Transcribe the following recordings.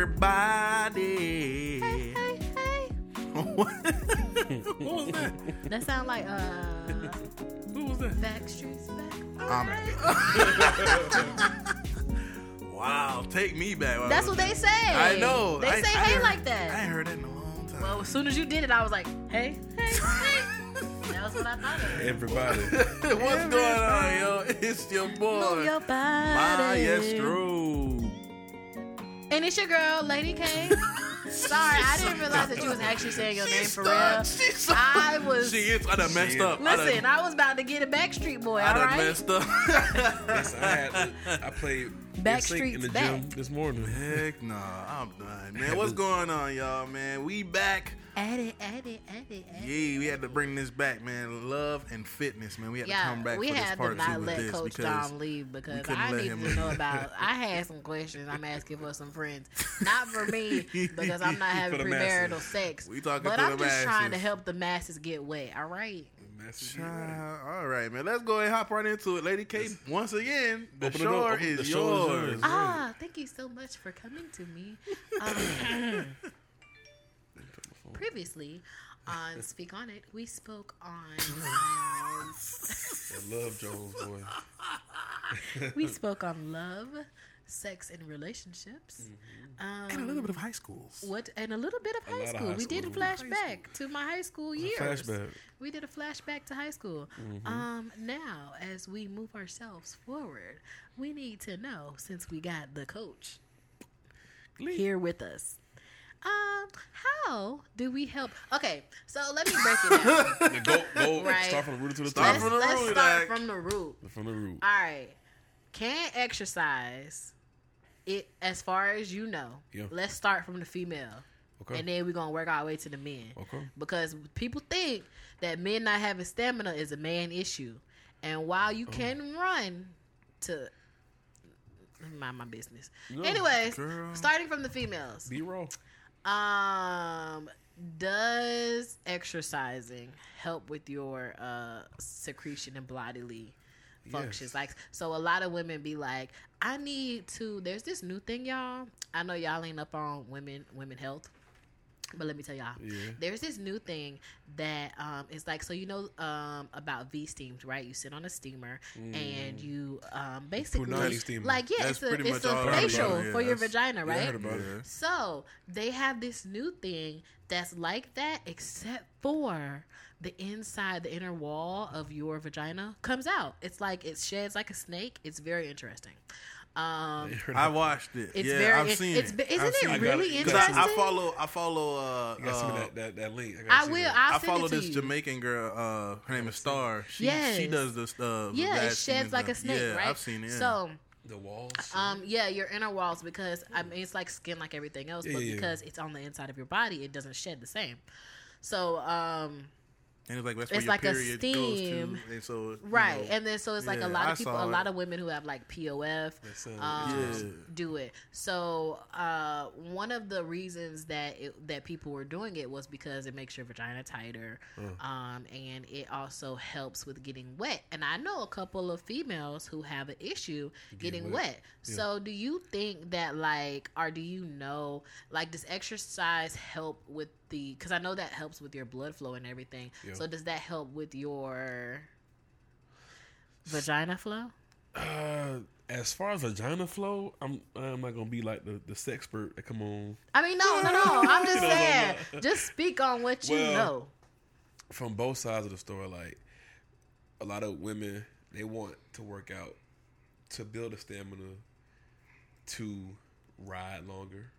everybody. Hey, hey, hey. what was that? That sound like uh Who was that? Backstreet's back. I'm wow, take me back. That's what they say. I know. They I- say I hey heard- like that. I ain't heard that in a long time. Well, as soon as you did it, I was like, hey, hey, hey. that was what I thought of. Everybody. What's going on, yo? It's your boy, Move your body. Maestro. And it's your girl, Lady K. Sorry, I didn't realize that you was actually saying your name for real. She I was. She is. I done messed She is. up. I done- Listen, I was about to get a Backstreet Boy. I All done right. messed up. Listen, I, had, I played Backstreet in the back. gym this morning. Heck nah, I'm done, man. What's going on, y'all, man? We back. At it, at it, at it, at. Yeah, we had to bring this back, man. Love and fitness, man. We had to come back we for this had to part two not with let this Coach because Dom leave because couldn't I let need him to know about. I had some questions. I'm asking for some friends, not for me because I'm not having premarital masses. sex. We talking but to I'm the just trying to help the masses get wet. All right. Message Child, all right, man. Let's go and hop right into it, Lady K. Once again, the Open it shore Open- is the shore is yours. yours. Ah, thank you so much for coming to me. Um, previously on Speak On It, we spoke on I love Jones, boy. we spoke on love, sex, and relationships. Um, And a little bit of high schools. What and a little bit of A high lot of school. high we did a flashback to my high school years. flashback. We did a flashback to high school. Um, now, as we move ourselves forward, we need to know since we got the coach here with us. Um, how do we help? Okay, so let me break it down. Go, go, Right. Start from the root to the Start top. let's from the let's root, start like- from the root. From the root. All right. Can exercise it as far as you know. Yeah. Let's start from the female. Okay. And then we're gonna work our way to the men. Okay. Because people think that men not having stamina is a man issue. And while Oh. you can run to mind my business. No, Anyways, girl. starting from the females. Be raw. Um, does exercising help with your uh secretion and bodily functions? Yes. Like, so a lot of women be like, I need to. There's this new thing, y'all. I know y'all ain't up on women women health. But let me tell y'all, Yeah. there's this new thing that um, is like so you know um, about V steams, right? You sit on a steamer and you um, basically like yeah, That's it's a it's a all I heard facial it, yeah, for your that's- vagina, Yeah, I right? heard about it. Yeah. So they have this new thing that's like that, except for the inside, the inner wall of your vagina comes out. It's like it sheds like a snake. It's very interesting. Um, I watched it. it's yeah, very. I've it- seen it's, it. Isn't I've seen it I really it. You Cause gotta interesting? I, I follow, I follow, uh, You gotta send me uh, that, that, that link. gotta I will. that. I'll I follow it to this you. Jamaican girl. Uh, her name is Star. She, Yes. she does this. Uh, Yeah, it sheds like a snake, yeah, right? I've seen it. Yeah. So, the walls. um, yeah, your inner walls because I mean it's like skin, like everything else, Yeah, but yeah, yeah. because it's on the inside of your body, it doesn't shed the same. So, um, and it's like that's it's where like a your period goes steam. to, and so you right, know, and then so it's like yeah, a lot of people, a lot of women who have like POF, um, interesting. do it. So uh, one of the reasons that it, that people were doing it was because it makes your vagina tighter, um, and it also helps with getting wet. And I know a couple of females who have an issue getting wet. wet. So do you think that like, or do you know like does exercise help with the? Because I know that helps with your blood flow and everything. Yeah. So does that help with your vagina flow? Uh, as far as vagina flow, I'm I'm not gonna be like the the sexpert that come on I mean, no, no, no. I'm just No, no, saying. no. Just speak on what you Well, know. from both sides of the story. Like a lot of women, they want to work out to build a stamina, to ride longer,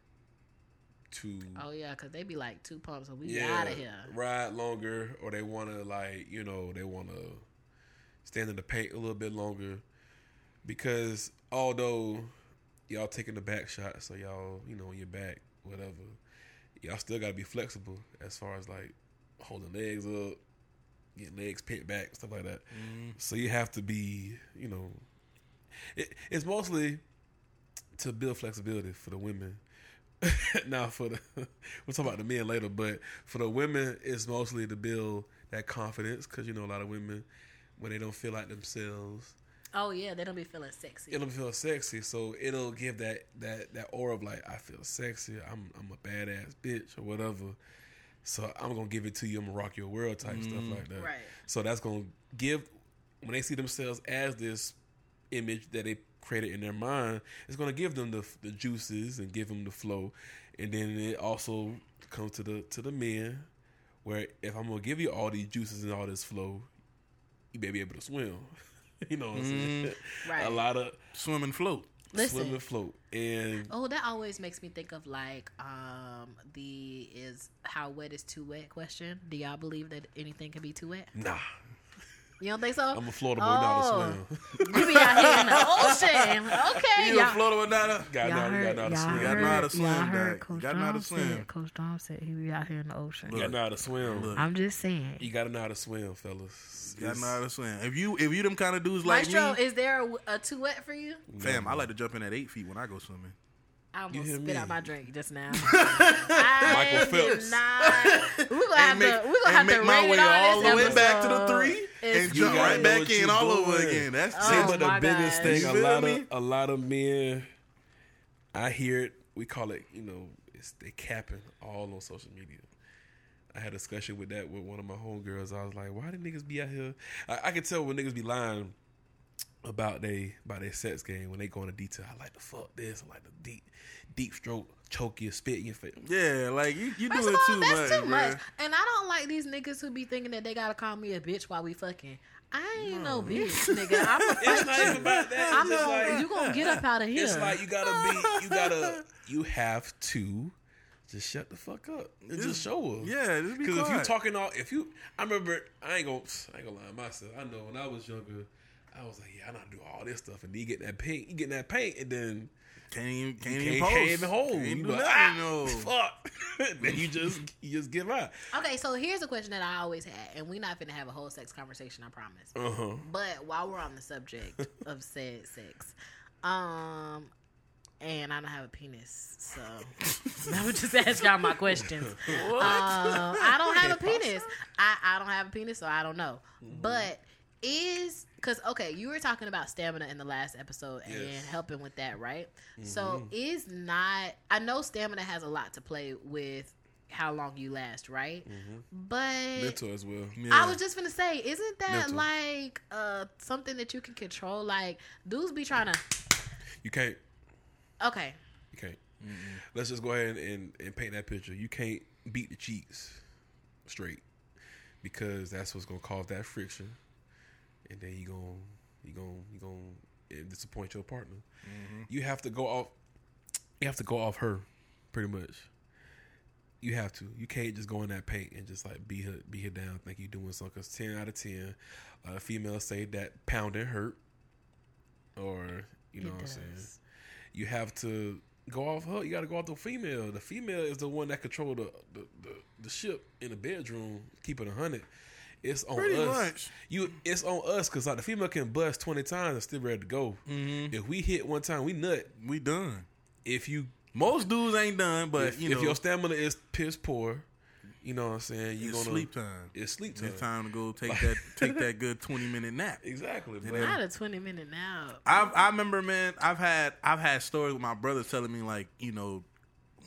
to Oh yeah, because they be like two pumps and we yeah out of here. ride longer, or they want to like you know they want to stand in the paint a little bit longer because although y'all taking the back shot, so y'all you know on your back whatever, y'all still gotta be flexible as far as like holding legs up, getting legs pinned back, stuff like that. Mm-hmm. So you have to be you know, it, it's mostly to build flexibility for the women. now for the we'll talk about the men later, but for the women, it's mostly to build that confidence because you know a lot of women when they don't feel like themselves, Oh yeah, they don't be feeling sexy. it'll feel sexy. So it'll give that that that aura of like I feel sexy. I'm I'm a badass bitch or whatever. So I'm gonna give it to you. I'm gonna rock your world type stuff mm-hmm. like that. Right. So that's gonna give when they see themselves as this image that they created in their mind, it's gonna give them the the juices and give them the flow, and then it also comes to the to the men where if I'm gonna give you all these juices and all this flow, you may be able to swim. you know what I'm saying? Right. A lot of Swim and float. Listen. swim and float, and Oh, that always makes me think of like um the is how wet is too wet question. Do y'all believe that anything can be too wet? nah, You don't think so? I'm a Florida boy, not a Oh. swim. You be out here in the ocean. Okay. You a Florida banana? Got Y'all not, heard, got not a y'all swim. Gotta know how to swim, y'all Dad. heard You Coach gotta know how to Dom swim. said, Coach Dom said he be out here in the ocean. You gotta know how to swim. Look. I'm just saying. You gotta know how to swim, fellas. You gotta know how to swim. If you if you them kind of dudes like Maestro, me, is there a, a too wet for you? fam, I like to jump in at eight feet when I go swimming. I You almost hear spit me? out my drink just now. Michael did Phelps. We're gonna have make, to. We're gonna have and to make my way all the way back to the three It's and jump right back in you all over again. That's Oh, See, but the biggest gosh. thing, a lot me? of a lot of men, I hear it. We call it, you know, it's they capping all on social media. I had a discussion with that with one of my homegirls. I was like, why do niggas be out here? I, I can tell when niggas be lying about they about their sex game when they go into detail. I like to fuck this. I like the deep deep stroke, choke you, spit in your face. Yeah, like you, you First do it all, too that's much, too bruh. much. And I don't like these niggas who be thinking that they gotta call me a bitch while we fucking. I ain't no bitch, nigga. I'm a It's not even about that. I'm just gonna, like you gonna get up out of here. It's like you gotta be, you gotta, you have to just shut the fuck up and just show up. Yeah, just be Because if you talking all, if you, I remember, I ain't gonna, I ain't gonna lie myself. I know when I was younger, I was like, yeah, I know how to do all this stuff, and then you get that paint, you get that paint, and then Can't even can't, you even can't, post. can't even hold. Can't you do like, nothing. ah, no. fuck. then you just, you just give up. okay, so here's a question that I always had, and we're not gonna have a whole sex conversation, I promise. Uh huh. But while we're on the subject of said sex, um, and I don't have a penis, so I would just ask y'all my questions. Um, I don't have a penis. I, I don't have a penis, so I don't know. Mm-hmm. But is because okay, you were talking about stamina in the last episode and Yes. helping with that, right? So Mm-hmm. is not I know stamina has a lot to play with how long you last, right? But Mm-hmm. Mental as well. Yeah. I was just gonna say, isn't that Mental. like uh something that you can control? Like dudes be trying to. You can't. Okay, You can't. Let's just go ahead and, and paint that picture. You can't beat the cheeks straight because that's what's gonna cause that friction, and then you gonna you gonna you gonna eh, disappoint your partner. Mm-hmm. You have to go off. You have to go off her, pretty much. You have to. You can't just go in that paint and just like be her beat her down. Think you doing something. Cause ten out of ten, a lot of females say that pounding hurt, or you know It what I'm saying you have to go off her. You got to go off the female. The female is the one that control the the, the, the ship in the bedroom. Keep it a hundred. It's on Pretty us. much. You, it's on us because like the female can bust twenty times and still ready to go. Mm-hmm. If we hit one time, we nut. we done. If you, Most dudes ain't done, but if, you if your stamina is piss poor, you know what I'm saying. You it's gonna sleep time. It's sleep time. It's time to go take that take that good twenty minute nap. Exactly. But not a twenty minute nap. I I remember, man. I've had I've had stories with my brothers telling me like, you know,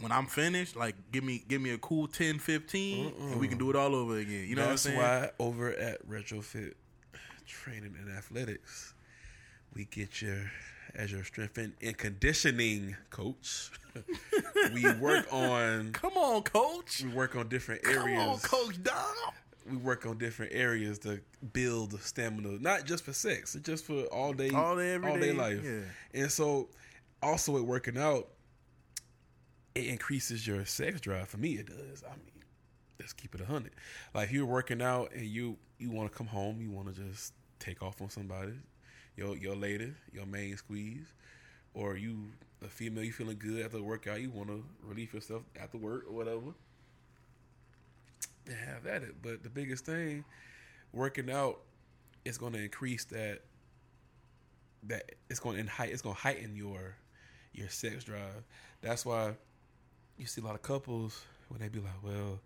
when I'm finished, like give me give me a cool 10, 15, and we can do it all over again. You know That's what I'm saying? why over at Retrofit Training and Athletics, we get your as your strength and, and conditioning coach. we work on Come on, coach. we work on different Come areas. on, Coach Dom. We work on different areas to build stamina, not just for sex, it's just for all day, All day, every all day day, life. yeah. And so, also with working out, it increases your sex drive. For me, it does. I mean, let's keep it a hundred. Like if you're working out and you you want to come home, you want to just take off on somebody, your your lady, your main squeeze, or you a female, you feeling good after the workout, you want to relieve yourself after work or whatever. Have at it. But the biggest thing, working out, is going to increase that. That it's going to heighten. It's going to heighten your your sex drive. That's why you see a lot of couples when they be like, "Well,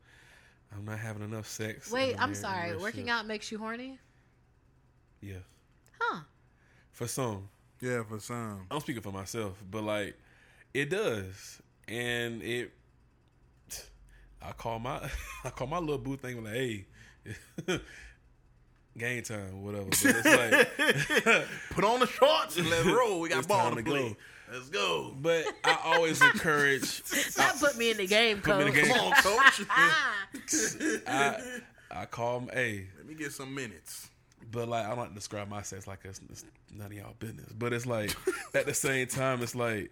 I'm not having enough sex." Wait, I'm sorry. Working out makes you horny? Yeah, Huh? for some. Yeah, for some. I'm speaking for myself, but like it does, and it. I call my I call my little boo thing like, hey, game time, whatever. But it's like, Put on the shorts and let's roll. We got It's ball time to to play. go. Let's go. but I always encourage. Stop put me in the game, Put me in coach. the game. Come on, coach. Ah. I I call them, hey, Let me get some minutes. but like I don't describe my sex like it's, it's none of y'all business. But it's like at the same time, it's like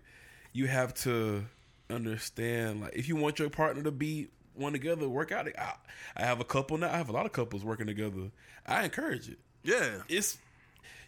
you have to understand like if you want your partner to be one together, work out. I, I have a couple now. I have a lot of couples working together. I encourage it. Yeah. It's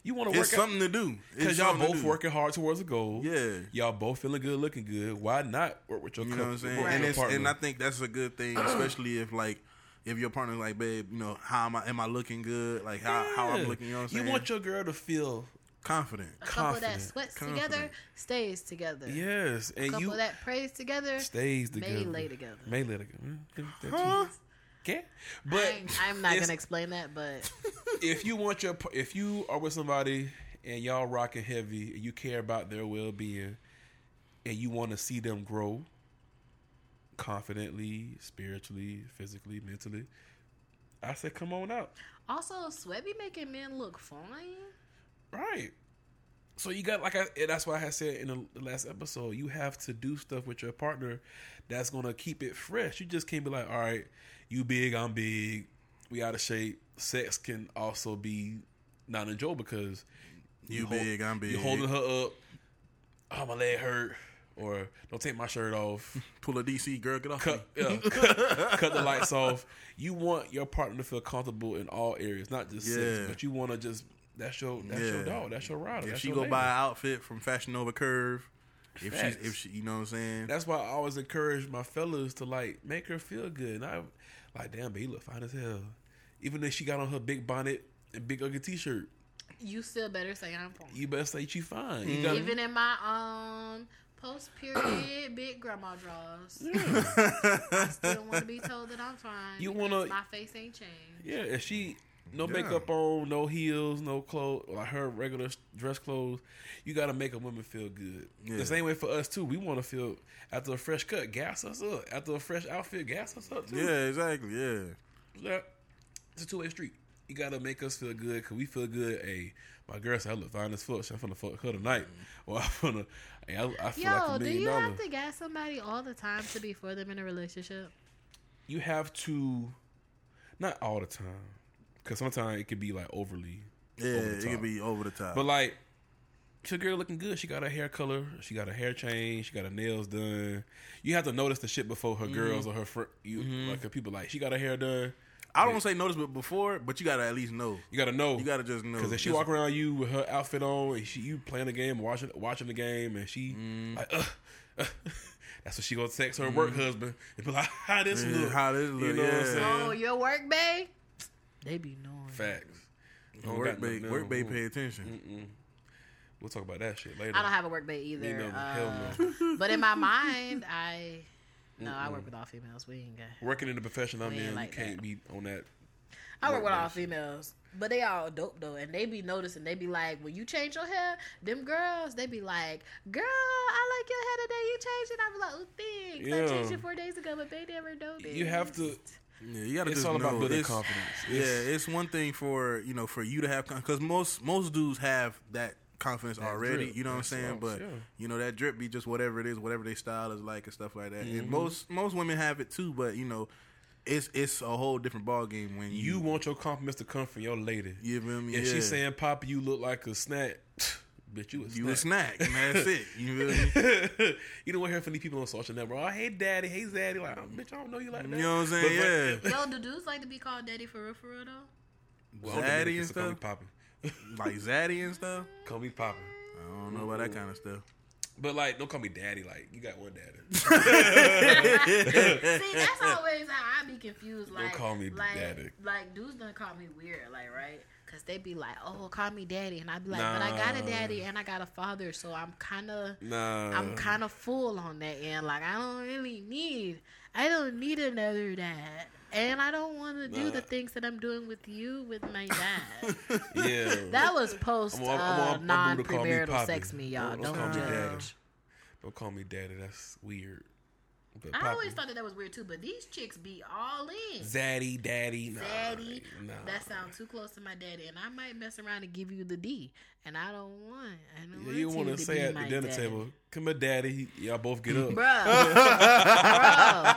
you want to work It's out something to do. because y'all both working hard towards a goal. Yeah. y'all both feeling good, looking good. Why not work with your You know couple? what I'm saying? And it's partner? and I think that's a good thing, especially if like if your partner's like, babe, you know, how am I am I looking good? Like how, how I'm looking, you know what I'm You want your girl to feel confident. A couple that sweats Confident. together stays together. yes, A and couple you that prays together stays together. may together. lay together. May lay together. Mm. Huh? Okay, But I'm, I'm not gonna explain that, but if you want your if you are with somebody and y'all rocking heavy and you care about their well being and you want to see them grow confidently, spiritually, physically, mentally, I said come on out. also sweat be making men look fine. Right. So you got like I that's why I said in the, the last episode, you have to do stuff with your partner that's gonna keep it fresh. You just can't be like, all right, you big, I'm big, we out of shape. Sex can also be not enjoyable because You hold- big, I'm big. You holding her up. Oh, my leg hurt. Or don't take my shirt off. Pull a DC girl, get off. Cut, me. yeah, cut, cut the lights off. You want your partner to feel comfortable in all areas, not just sex, but you want to just that's your that's your dog, that's your rider. If that's she go lady. buy an outfit from Fashion Nova Curve, if she if she you know what I'm saying? That's why I always encourage my fellas to like make her feel good. And I like, damn, babe, you look fine as hell. Even if she got on her big bonnet and big ugly t shirt, You still better say I'm fine. you better say she fine. Mm-hmm. You gotta, Even in my um post period big grandma draws, I still want to be told that I'm fine. You wanna- my face ain't changed. yeah, if she no Yeah. makeup on, no heels, no clothes, like her regular dress clothes, you gotta make a woman feel good. Yeah. The same way for us too. We want to feel after a fresh cut, gas us up. After a fresh outfit, gas us up too. yeah, exactly. Yeah. Yeah. It's a two way street. You gotta make us feel good because we feel good. Hey, my girl said I look fine as fuck. So I'm finna fuck her tonight. Or I'm finna. Hey, I, I feel Yo, like a do you dollars. have to gas somebody all the time to be for them in a relationship? You have to, not all the time, because sometimes it could be like overly. Yeah, over it could be over the top. But like, your girl looking good. She got her hair color. She got her hair changed. She got her nails done. You have to notice the shit before her girls or her fr- you like her people like she got her hair done. I don't want to say notice, but before, but you gotta at least know. You gotta know. You gotta just know. Because if she Just- walk around you with her outfit on, and she you playing the game, watching watching the game, and she Mm. like, Ugh, ugh. that's what she gonna text her work husband and be like, "How this Mm. Yeah, look? how this look, You look, know what I'm saying? Oh, your work babe? They be knowing. Facts. Don't work got babe, no- work babe, no- pay attention. We'll talk about that shit later. I don't have a work babe either. Me neither. Uh, Hell no. but in my mind, I no, I work with all females. We ain't got. Working in the profession I'm in, like you can't that. be on that. I work Work with all females, but they all dope though, and they be noticing. They be like, when you change your hair, them girls, they be like, "Girl, I like your hair today. You changed it." I be like, "Oh, thanks. I changed it four days ago, but they never noticed." You have to. Yeah, you gotta It's all about know. building It's- confidence. Yeah, It's- it's one thing for you know for you to have because most most dudes have that confidence That already. drip, You know what I'm saying? But yeah. you know that drip be just whatever it is, whatever their style is like and stuff like that. Mm-hmm. And most most women have it too, but you know, it's it's a whole different ball game when You you want your compliments to come from your lady. you feel me? If yeah. she's saying, "Papa, you look like a snack," bitch, you a you a snack. snack, and that's it. You feel me? you don't want to hear from these people on social network. Oh, hey, daddy, hey, daddy. Like, oh, bitch, I don't know you like that. You know what I'm saying? But- yeah, Yo, do dudes like to be called daddy for real, for real though? Well, I'm Zaddy and so Call me stuff? Poppy. like Zaddy and stuff. Call me Poppy. I don't know about that kind of stuff. But like, don't call me daddy. Like, you got one daddy. See, that's always how I be confused. Like, don't call me like, daddy. Like, dudes don't call me weird, like, right? Because they be like, "Oh, call me daddy," and I'd be like, "But I got a daddy and I got a father, so I'm kind of, nah. I'm kind of full on that end. Like, I don't really need, I don't need another dad." and I don't want to do the things that I'm doing with you with my dad. Yeah. that was post I'm- I'm- I'm- uh, I'm- I'm gonna call me non-premarital Poppy. sex me, y'all. Don't- Don't, don't call me daddy. Don't call me daddy. That's weird. But I always thought that that was weird too, but these chicks be all in. Zaddy, daddy, nah, Daddy, nah. that sounds too close to my daddy, and I might mess around and give you the D, and I don't want. I don't Yeah, want you want to to say at the dinner daddy. table, "Come here, daddy." Y'all both get up. bro." Bruh.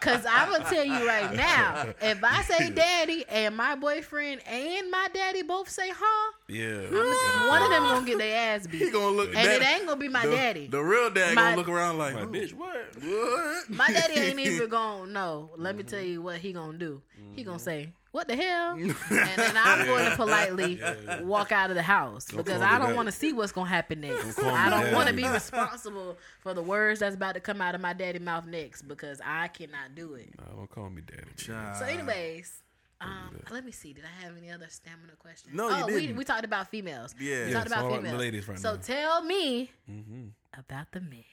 Cause I'm gonna tell you right now, if I say daddy and my boyfriend and my daddy both say huh, Yeah. Hmm, one of them gonna get their ass beat. He gonna look. And it ain't gonna be my the, daddy. The real dad My- gonna look around like, Like, "Oh, bitch, what? what? My daddy ain't even gonna know. Let me tell mm-hmm. you what he gonna do. He gonna say, "What the hell?" and then I'm going to politely walk out of the house because call me I don't want to see what's gonna happen next. call me I don't want to be responsible for the words that's about to come out of my daddy mouth next because I cannot do it. Nah, don't call me daddy. Child. So, anyways. Um, let me see. Did I have any other stamina questions? No, oh, we didn't. we talked about females. Yeah. we Yeah, talked so about all the females. ladies right so now. tell me Mm-hmm. about the men.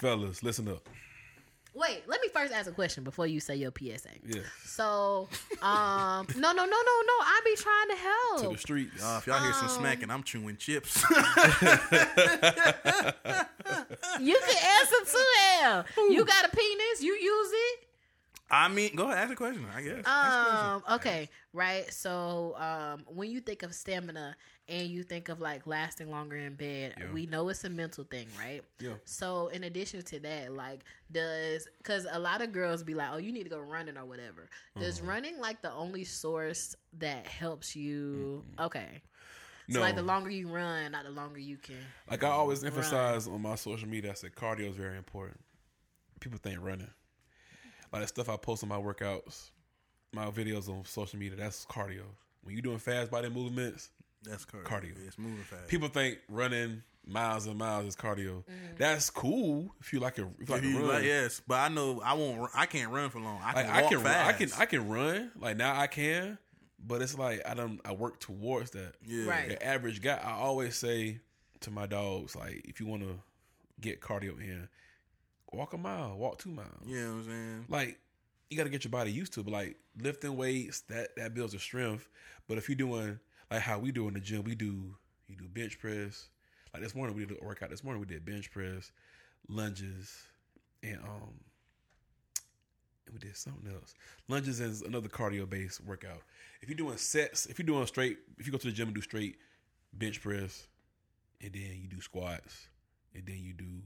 Fellas, listen up. Wait, let me first ask a question before you say your PSA. Yeah. So, um, no, no, no, no, no. I be trying to help. To the streets. Uh, if y'all hear some Um, smacking, I'm chewing chips. You can answer too. Hell, you got a penis. You use it. I mean, go ahead, ask a question. I guess. Ask a question. Um. Okay. Right. So, um, when you think of stamina and you think of like lasting longer in bed, Yeah. we know it's a mental thing, right? Yeah. So, in addition to that, like, does because a lot of girls be like, "Oh, you need to go running or whatever." Does Uh-huh. running like the only source that helps you? Okay. So No. like the longer you run, not the longer you can. Like I always emphasize on my social media, I said cardio is very important. People think running. Like the stuff I post on my workouts, my videos on social media, that's cardio. When you're doing fast body movements, That's correct. Cardio. It's moving fast. people think running miles and miles is cardio. Mm-hmm. That's cool if you like a if you like If you like, yes, but I know I won't. I can't run for long. I Like can I walk can fast. I can I can run. Like now I can, but it's like I don't I work towards that. Yeah. Right. The average guy, I always say to my dogs, like if you want to get cardio in, walk a mile, walk two miles. You know what I'm saying? Like you got to get your body used to it. But like lifting weights, that that builds a strength. But if you're doing like how we do in the gym, we do you do bench press. Like this morning we did a workout. This morning we did bench press, lunges, and um, and we did something else. Lunges is another cardio based workout. If you're doing sets, if you're doing straight, if you go to the gym and do straight bench press, and then you do squats, and then you do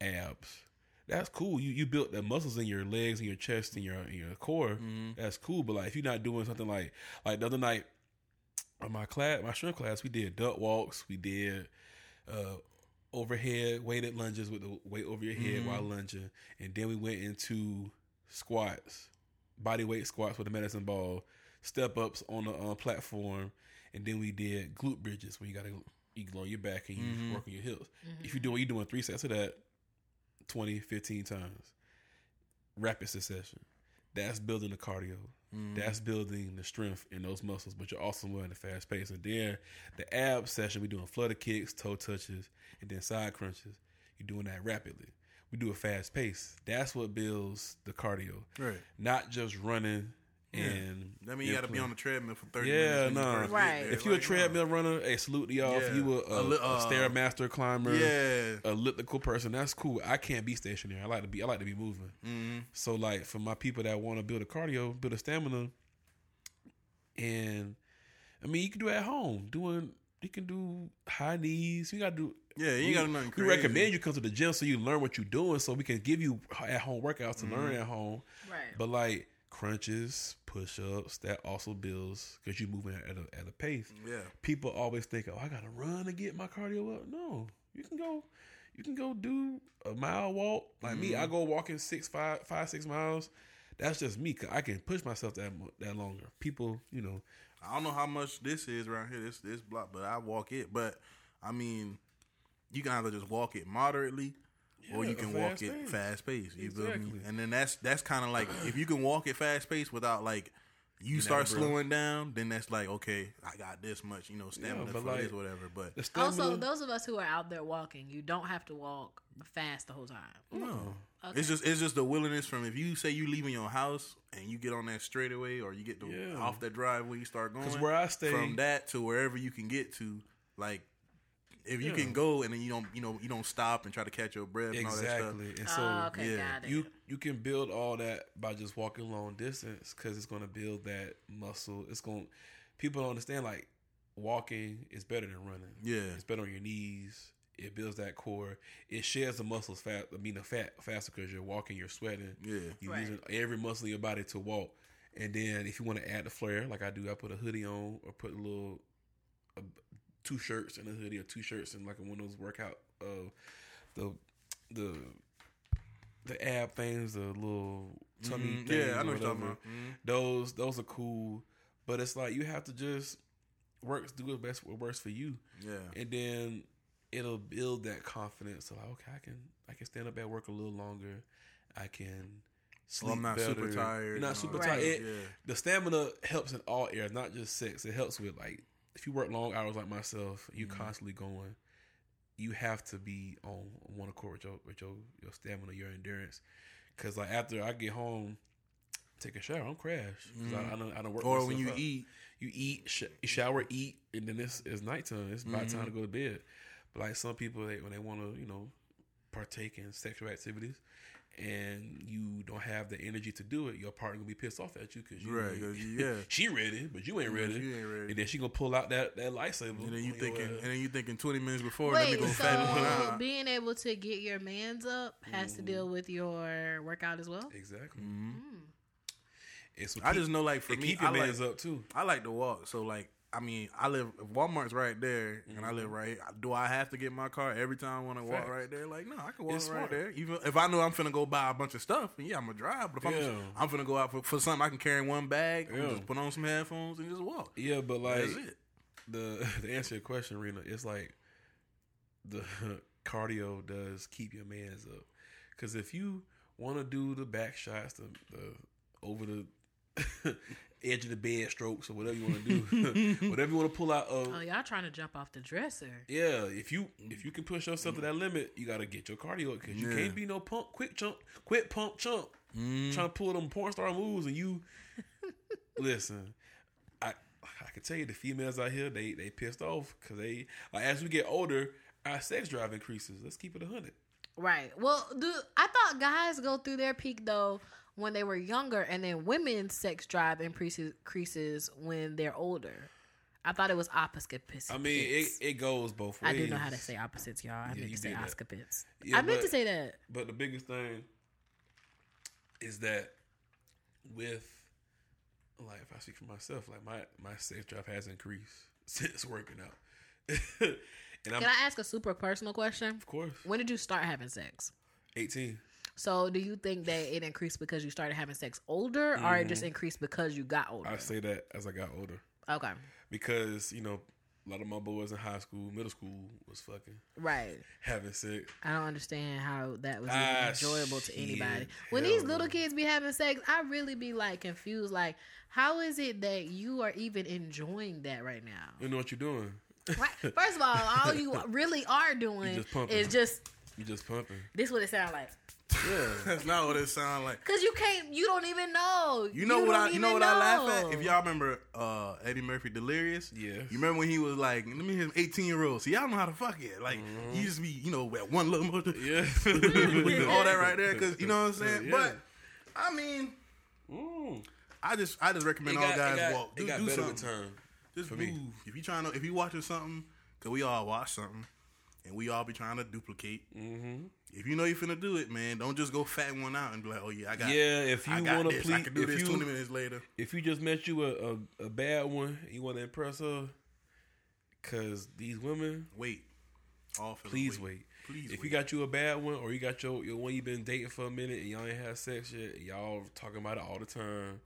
abs, that's cool. You you built the muscles in your legs and your chest and your and your core. Mm-hmm. That's cool. But like if you're not doing something like like the other night on my class, my strength class, we did duck walks, we did uh overhead weighted lunges with the weight over your head Mhm. while lunging, and then we went into squats, body weight squats with a medicine ball, step ups on the uh, platform, and then we did glute bridges where you gotta you lower your back and you Mhm. work on your hips. Mm-hmm. If you're doing you doing three sets of that 20, 15 times, rapid succession. That's building the cardio. Mm-hmm. That's building the strength in those muscles, but you're also moving at a fast pace. And then the ab session, we're doing flutter kicks, toe touches, and then side crunches. You're doing that rapidly. We do a fast pace. That's what builds the cardio, right. not just running and. That mean you got to be on the treadmill for thirty Yeah, minutes. when you no. Right. there. If you're a Like, treadmill runner, hey, salute to y'all. If you were a, A li- a uh, stairmaster climber, no. yeah. elliptical person, that's cool. I can't be stationary. I like to be. I like to be moving. Mm-hmm. So like for my people that want to build a cardio, build a stamina, and I mean you can do it at home. Doing you can do high knees. You gotta do. Yeah, you we, got nothing We crazy. recommend you come to the gym so you learn what you're doing, so we can give you at home workouts to Mm-hmm. learn at home. Right. But like crunches, push ups, that also builds because you're moving at a at a pace. Yeah. People always think, oh, I gotta run to get my cardio up. No, you can go. You can go do a mile walk. Like me, Mm-hmm. I go walking six, five, five, six miles. That's just me. Cause I can push myself that that longer. People, you know, I don't know how much this is around here, this this block, but I walk it. But I mean, you can either just walk it moderately, or you can walk fast it pace. fast paced. You feel me? Exactly. And then that's that's kind of like if you can walk it fast pace without like you Get start out, slowing down, then that's like okay, I got this much, you know, stamina but for like- this, whatever. But stamina, Also, those of us who are out there walking, you don't have to walk fast the whole time. no, Okay. it's just it's just the willingness from if you say you leaving your house and you get on that straightaway or you get the, Yeah. off that driveway, you start going. 'Cause where I stay- from that to wherever you can get to, like. If you Yeah. can go and then you don't, you know, you don't stop and try to catch your breath and all that stuff. exactly. And oh, so oh, okay, yeah, got it. you you can build all that by just walking long distance because it's going to build that muscle. It's going people don't understand like walking is better than running. Yeah, It's better on your knees. It builds that core. It sheds the muscles fast. I mean, the fat faster because you're walking. You're sweating. yeah, You're Right. using every muscle in your body to walk. And then if you want to add the flair, like I do, I put a hoodie on or put a little a, two shirts and a hoodie or two shirts and like one of those workout uh the the the ab things, the little tummy Mhm. things. yeah. I know what you're talking about. Mhm. Those those are cool, but it's like you have to just work, do the best what works for you, Yeah, and then it'll build that confidence. So like, okay, I can I can stand up at work a little longer. I can sleep Well, I'm not better. super tired. You're not all super that tired. It- yeah. the stamina helps in all areas, not just sex. It helps with like if you work long hours like myself, you Mm-hmm. constantly going. You have to be on one accord with your with your your stamina, your endurance. Because like after I get home, take a shower, I'm crashed. 'Cause I, I don't I don't work. Mm-hmm. Or when you up. eat, you eat, sh- shower, eat, and then it's it's nighttime. It's about Mm-hmm. time to go to bed. But like some people, they when they want to, you know, partake in sexual activities, and you don't have the energy to do it, your partner gonna be pissed off at you because you, Right, 'cause you- yeah. she ready, but you ain't ready. you ain't ready. And then she gonna pull out that that lightsaber. and then you thinking, and then you thinking twenty minutes before, let me Wait, go so out. being able to get your man's up has to deal with your workout as well? exactly. Mm-hmm. It's I just know, like for it me, keep I your like, man's up too. I like to walk. So like, I mean, I live Walmart's right there, and I live mm-hmm. right here. Do I have to get my car every time I want to walk right there? Like, no, I can walk It's right smart. there. Even if I know I'm finna go buy a bunch of stuff, and yeah, I'm gonna drive. But if Yeah. I'm, I'm finna go out for, for something, I can carry one bag, Yeah. just put on some headphones and just walk. Yeah, but like That's it. the to answer your question, Rena, it's like the cardio does keep your man's up. Because if you want to do the back shots, the, the over the edge of the bed strokes or whatever you want to do, whatever you want to pull out of. Oh, y'all trying to jump off the dresser. Yeah, if you if you can push yourself to that limit, you got to get your cardio because you Yeah. can't be no pump, quick chump, quick pump chump, mm. trying to pull them porn star moves and you listen. I I can tell you the females out here they they pissed off because they like as we get older, our sex drive increases. Let's keep it a hundred. Right. Well, do I thought guys go through their peak though when they were younger, and then women's sex drive increases increases when they're older. I thought it was opposite. I mean, it, it goes both ways. I do know how to say opposites, y'all. I meant you to say oscapits. Yeah, I meant to say that. But the biggest thing is that with like if I speak for myself, like my my sex drive has increased since working out. and I'm Can I ask a super personal question? of course When did you start having sex? 18. So, do you think that it increased because you started having sex older, or it just increased because you got older? Mm-hmm. I say that as I got older Okay, because you know a lot of my boys in high school, middle school was fucking right. having sex. I don't understand how that was Ah, enjoyable to anybody. When Hell these no. little kids be having sex, I really be like confused. Like, how is it that you are even enjoying that right now? You know what you're doing? Right. First of all, all you really are doing just is just You just pumping. this. What it sound like? Yeah. That's not what it sounds like. Cause you can't. You don't even know. You know what I? You know even what I laugh at? If y'all remember uh, Eddie Murphy Delirious, Yeah. You remember when he was like, "Let me hit eighteen year olds." See, y'all know how to fuck it. Like you just be, you know, at one little motor, Mm-hmm. Yeah. all that right there, because you know what I'm saying. Yeah. But I mean, Mm. I just, I just recommend It all got, guys got, walk, do, it got do better something. with time. Just for move. me. If you trying to, if you watching something, cause we all watch something, and we all be trying to duplicate. Mm-hmm. If you know you're finna do it, man, don't just go fat one out and be like, "Oh yeah, I got." Yeah, if you want to. I please, can do if this you twenty minutes later. if you just met you a, a, a bad one, you want to impress her, cause these women, Wait. All for please wait. Please if wait. you got you a bad one, or you got your your one you've been dating for a minute and y'all ain't had sex yet, y'all talking about it all the time,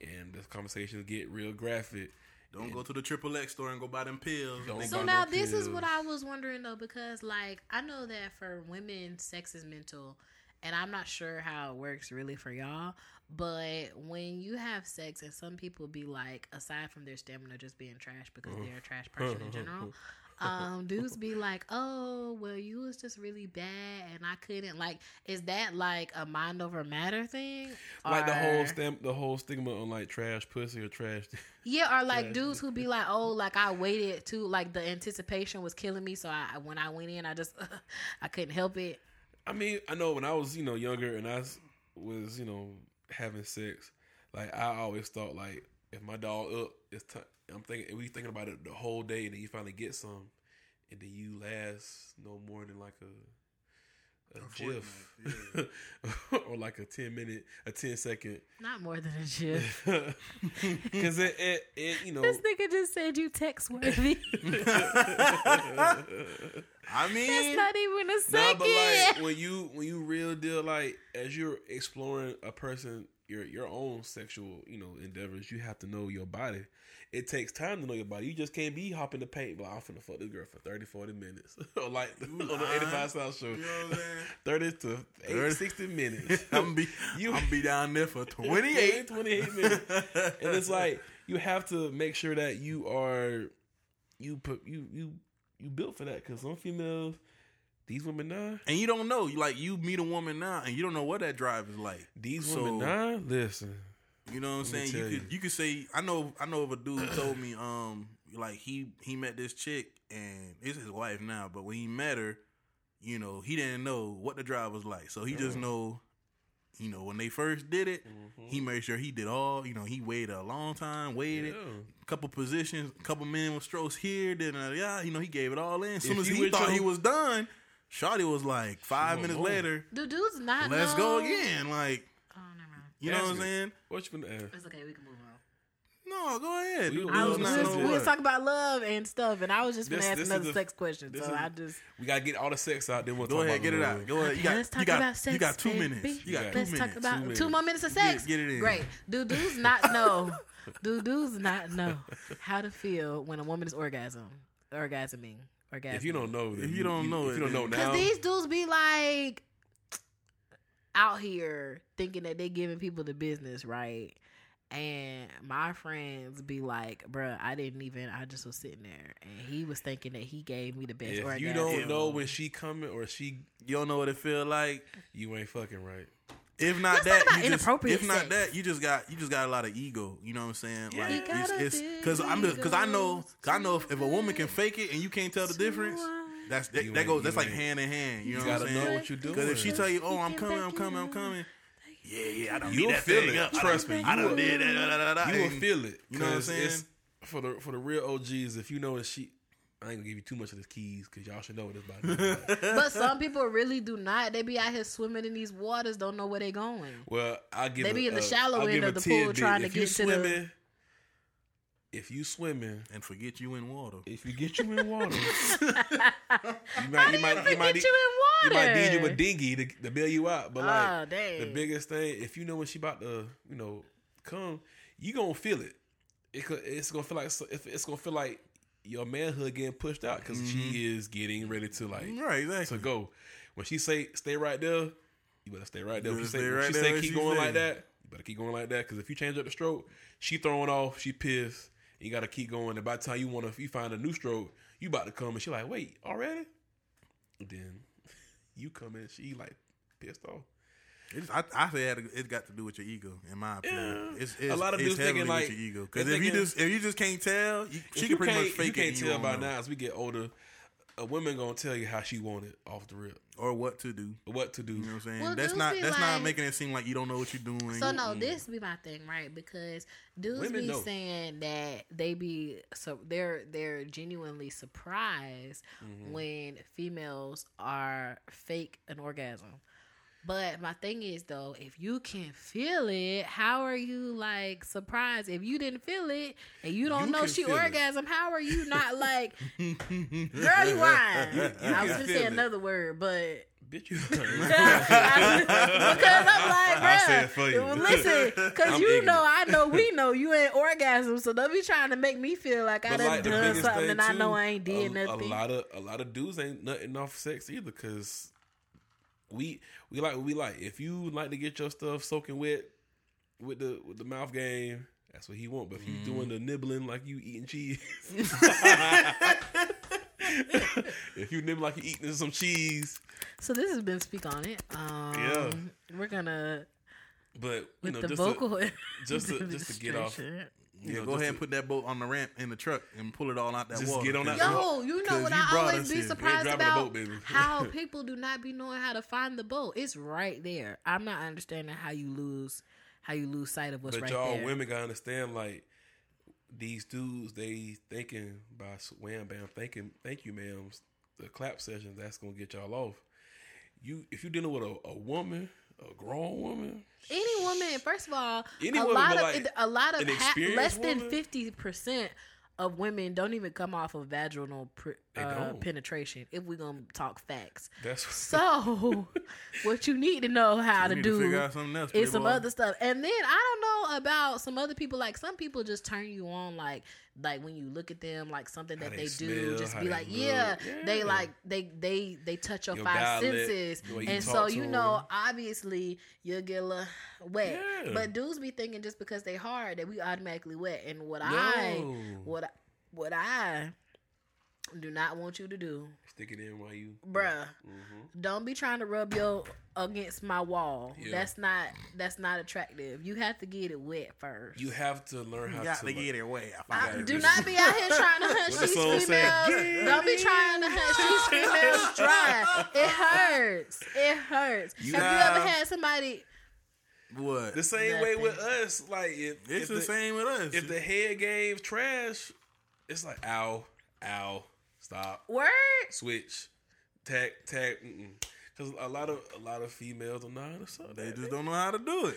and the conversations get real graphic. Don't go to the triple X store and go buy them pills. Don't So now no this is what I was wondering though, because like I know that for women, sex is mental, and I'm not sure how it works really for y'all, but when you have sex, and some people be like, aside from their stamina just being trash because they're a trash person in general, um, dudes be like, "Oh, well, you was just really bad, and I couldn't." Like, is that like a mind over matter thing? Like the whole stamp, the whole stigma on like trash pussy or trash. Yeah, or like dudes who be like, "Oh, like I waited too, like the anticipation was killing me, so I when I went in, I just I couldn't help it." I mean, I know when I was you know younger and I was, was you know having sex, like I always thought like if my dog up, it's time. I'm thinking we thinking about it the whole day, and then you finally get some, and then you last no more than like a a, jiff, or like a ten minute, a 10 second, Not more than a gif. because it, it it you know this nigga just said you text worthy. I mean, That's not even a Nah, second. but like when you when you real deal like as you're exploring a person your your own sexual you know endeavors, you have to know your body. It takes time to know your body. You just can't be hopping the paint. But I'm finna fuck this girl for 30, 40 minutes, or like on the lying. 85 South show, you know what I'm saying? thirty to 80, 30. 60 minutes. I'm gonna be You- I'm be down there for 28, 28. 28 minutes. and it's like you have to make sure that you are you put you you you built for that because some females, these women now. And you don't know, like you meet a woman now, and you don't know what that drive is like. These So- women now, listen. You know what I'm saying? You tell could you. you could say I know I know of a dude told me um like he he met this chick and it's his wife now, but when he met her, you know he didn't know what the drive was like, so he just know. You know, when they first did it, Mm-hmm. he made sure he did all. You know, he waited a long time, waited, Yeah. couple positions, a couple minimum strokes here. Then, uh, yeah, you know, he gave it all in. As soon If as you he thought your- he was done, Shotty was like five minutes more. later, Do dudes not let's know? go again. Like, Never you know what I'm saying? What you gonna ask? It's okay. We can move on. No, go ahead. We- we I was was, dudes we was, we was talking about love and stuff, and I was just gonna This- ask another the- sex question. So is- I just We gotta get all the sex out. Then we'll Go talk ahead, about get it out. Go ahead. You got, let's talk you got, about sex. you got two baby. minutes. You got Yeah. two Let's minutes. talk about Two two, more minutes of sex. Get- get it in. Great. Do dudes not know? do dudes not know how to feel when a woman is orgasm, orgasming, orgasming? If you don't know, If you don't know if you don't know then- Because these dudes be like out here thinking that they giving people the business, right? And my friends be like, bruh, I didn't even, I just was sitting there. And he was thinking that he gave me the best if orgasm. you don't know when she coming or she, You don't know what it feel like. you ain't fucking right. If not that, you just, inappropriate if not that, you just got you just got a lot of ego. You know what I'm saying? Yeah. Like it's got a it's because I'm just because I know cause I know if, if a woman can fake it and you can't tell the difference, that's that, that goes that's like hand in hand. You know You what I'm gotta saying? know what you're doing. Because if she tell you, "Oh, I'm coming, I'm coming, I'm coming," yeah, yeah, I don't You'll need that feel thing it. up. Trust me, done- I you done will. did that. Da, da, da, da, You will feel it. You know what I'm saying? it's- For the for the real OGs, if you know that she, I ain't gonna give you too much of the keys because y'all should know what it's about. But some people really do not. They be out here swimming in these waters, don't know where they going. well, I give They a- be in the uh, shallow I'll end of the pool tidbit. trying to if you get to the- swimming, If you swimming, and forget you in water. if you get you in water, you might you might you Forget might you need, in water. you. You might need you a dinghy to, to bail you out. But like Oh, dang. the biggest thing, if you know when she about to, you know, come, you gonna feel it. It it's gonna feel like if it's gonna feel like your manhood getting pushed out because she mm-hmm. is getting ready to like Right, exactly. to go. When she say stay right there, you better stay right there. When You she say, better when right she there say keep she going say. like that, you better keep going like that. Because if you change up the stroke, she throwing off, she pissed. You got to keep going. And by the time you want to, you find a new stroke, you about to come, and she like, wait, already? And then you come in, she like pissed off. It's, I, I say it, it got to do with your ego, in my opinion. Yeah. It's, it's, A lot of dudes thinking, like- your ego. Because if you just if you just can't tell, you, she can pretty much fake you can't it. tell won't by know. now as we get older. A woman gonna tell you how she want it off the rip, or what to do. what to do. You know what I'm saying? Well, that's not that's like- not making it seem like you don't know what you're doing. So no, this be my thing, right? Because dudes Women be know. saying that they be so they're they're genuinely surprised Mm-hmm. when females are fake an orgasm. But my thing is though, if you can feel it, how are you like surprised? If you didn't feel it and you don't You know she feel it. orgasm, how are you not like, girl, you lying? I was gonna say it. another word, but Bitch, you. because I'm like, I'll say bruh, it for you. well, listen, because you ignorant. know, I know, we know you ain't orgasm, so don't be trying to make me feel like I done like done something thing and I know I ain't did a, nothing. A lot of a lot of dudes ain't nothing off sex either because we we like what we like. If you like to get your stuff soaking wet with the with the mouth game, that's what he want. But if you doing the nibbling like you eating cheese, if you nibble like you eating some cheese, So this has been speak on it. Um, Yeah. we're gonna but you with know the just vocal to, just to just to get off. Demonstration. you Yeah, know, go just ahead and put that boat on the ramp in the truck and pull it all out that Just water. get on that Yo, you know what you I brought always be here. We ain't surprised about? boat, how people do not be knowing how to find the boat. It's right there. I'm not understanding how you lose how you lose sight of what's But right y'all there. women gotta understand, like these dudes, they thinking by wham bam, thinking, thank you, ma'am. The clap sessions that's gonna get y'all off. You, if you're dealing with a, a woman, a grown woman, Any woman, first of all, Any a woman, lot of like a lot of an ha- experienced less than fifty percent of women don't even come off of vaginal pr- uh, penetration. If we're gonna talk facts, that's so what you need to know how You to do to figure out something else. is some other stuff. And then I don't know about some other people. Like some people just turn you on, like like when you look at them, like something that they they, do, smell, just be like, look. yeah, they like they they they touch your, Your five dialect, senses, and so you them. know, obviously you'll get a little wet. Yeah. But dudes be thinking just because they hard that we automatically wet. And what I what what I do not want you to do stick it in while you, bruh Mhm. don't be trying to rub your against my wall Yeah. that's not that's not attractive you have to get it wet first You have to learn how You got to. to get it way. I I- do it. not be out here trying to hush What the these females. Don't be trying to hush these females dry. It hurts. It hurts. You have you ever had somebody? What? The same way with us, like if It's if the, the, same with us. If the head gave trash, it's like ow, ow, stop, Word. switch, tag, tag. Because a lot of a lot of females don't know how to suck. they just don't know how to do it.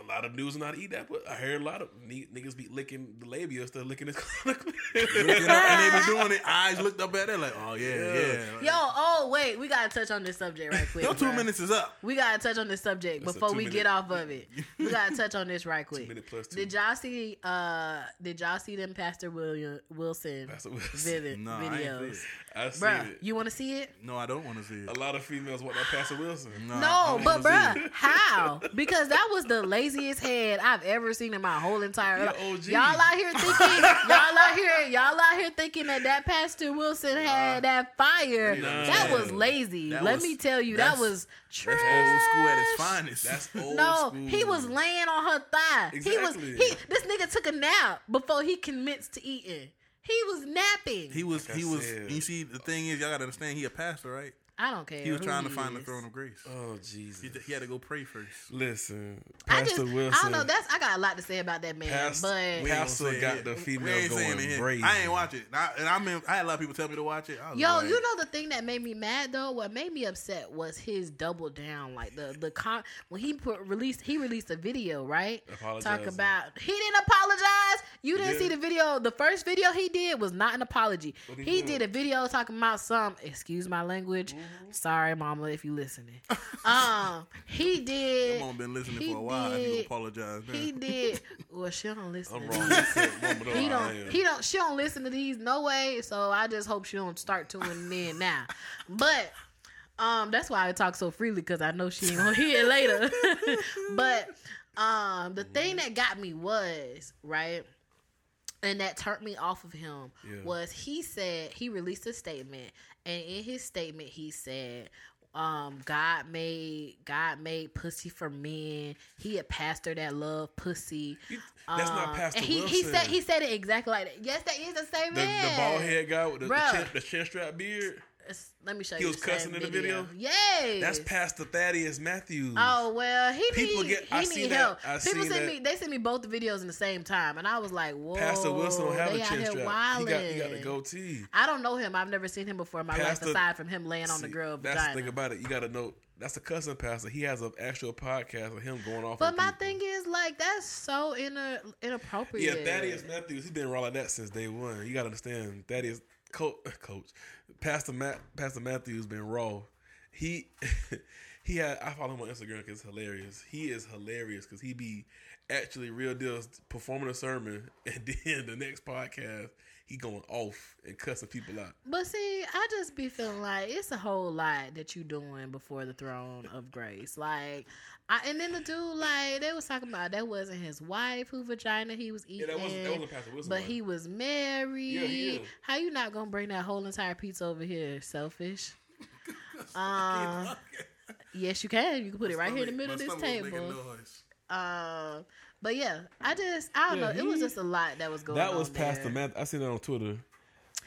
A lot of dudes know how to eat that. But I heard a lot of ni- niggas be licking the labia instead of licking his. Looking up, and they be doing it. Eyes looked up at it like, oh yeah, Yeah. yeah. Yo, oh wait, we gotta touch on this subject right quick. Your two bruh. minutes is up. We gotta touch on this subject That's before we two-minute- get off of it. We gotta touch on this right quick. minute plus two. Did y'all see? Uh, did y'all see them Pastor William Wilson, Pastor Wilson. vivid No, I ain't see videos? it. I see Bruh, it. you want to see it? No, I don't want to see it. A lot of females want that Pastor Wilson. No, No, but wanna bruh, how? Because that was the laziest head I've ever seen in my whole entire life. Y'all out here thinking, y'all out here, y'all out here thinking that that Pastor Wilson had that fire. Nah. That was lazy. That Let was- me tell you, that was trash. That's old school at its finest. That's old No, school. he was laying on her thigh. He was he. This nigga took a nap before he commenced to eating. He was napping. He was. Like I he was. said. You see, the thing is, y'all gotta understand. He a pastor, right? I don't care. He was who trying to he find the throne of grace. Oh Jesus! He, he had to go pray first. Listen, I Pastor just, Wilson. I don't know. That's I got a lot to say about that man, Pastor- but We ain't gonna Pastor got it. the We females ain't saying going crazy. I ain't watch it. I, and I mean, I had a lot of people tell me to watch it. I was Yo, like, you know the thing that made me mad though. What made me upset was his double down. Like the the con when he put released he released a video right. Talk about he didn't apologize. You didn't did? see the video. The first video he did was not an apology. He he did a video talking about some. Excuse my language. Mm-hmm. Sorry, mama, if you listening. um, he did. Mom been listening for a while. He did- gonna apologize. Now. He did. Well, she don't listen. I'm to wrong. these. I said, Mama, He don't. He don't. She don't listen to these no way. So I just hope she don't start tuning in now. But um, that's why I talk so freely because I know she ain't gonna hear it later. but um, the thing that got me was right. And that turned me off of him Yeah. was he said he released a statement, and in his statement he said, um, God made God made pussy for men. He a pastor that love pussy. You- That's not Um, Pastor and he, Wilson. He said he said it exactly like that. Yes, that is the same the, man. the bald head guy with the, the, chin, the chin strap beard. It's- let me show He you. He was cussing in the video? Yes. That's Pastor Thaddeus Matthews. Oh well, he People need get- he I need that- help. I People sent me they sent me both the videos in the same time, and I was like, whoa. Pastor Wilson don't have a chin strap. He got, he got the goatee. I don't know him. I've never seen him before in my Pastor- life, aside from him laying on the See, girl That's vagina. the thing about it. You got to know that's a cussing pastor. He has an actual podcast of him going off. but my people. thing is like that's so inner inappropriate. yeah. Thaddeus Matthews. He's been raw like that since day one. You got to understand. Thaddeus coach, coach, Pastor Matt, Pastor Matthews been raw. He he had I follow him on Instagram because it's hilarious. He is hilarious because he be actually real deals performing a sermon, and then the next podcast he going off and cussing people out. But see, I just be feeling like it's a whole lot that you doing before the throne of grace. Like, I, and then the dude, like, they was talking about that wasn't his wife who vagina he was eating, Yeah, that wasn't that wasn't Pastor Wilson. but wife. he was married. Yeah, he. How you not gonna bring that whole entire pizza over here? Selfish. Um, yes, you can. You can put it right here in the middle of this table. Um, but yeah, I just I don't Yeah, know. It was just a lot that was going on. that was Pastor. Matt. I seen that on Twitter.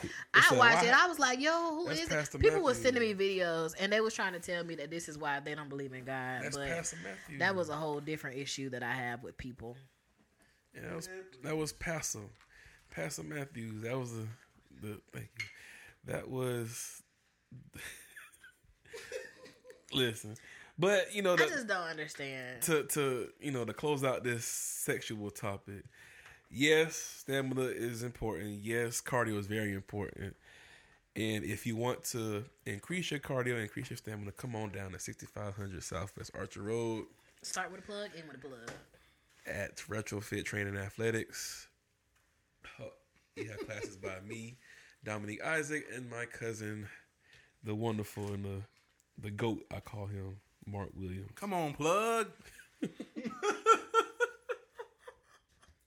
It I said, watched "Why- it. I was like, "Yo, who That's is Pastor it?" People Matthew. sending me videos, and they was trying to tell me that this is why they don't believe in God. That's but Pastor Matthew. that was a whole different issue that I have with people. Yeah, that was that was Pastor Pastor Matthews. That was the the thank you. That was listen, but you know I just don't understand. to to you know to close out this sexual topic. Yes, stamina is important. Yes, cardio is very important. And if you want to increase your cardio, increase your stamina, come on down to 6500 Southwest Archer Road Start with a plug, end with a plug. at Retrofit Training Athletics. You have classes by me, Dominique Isaac, and my cousin, the wonderful and the the goat. I call him Mark Williams. Come on, plug. In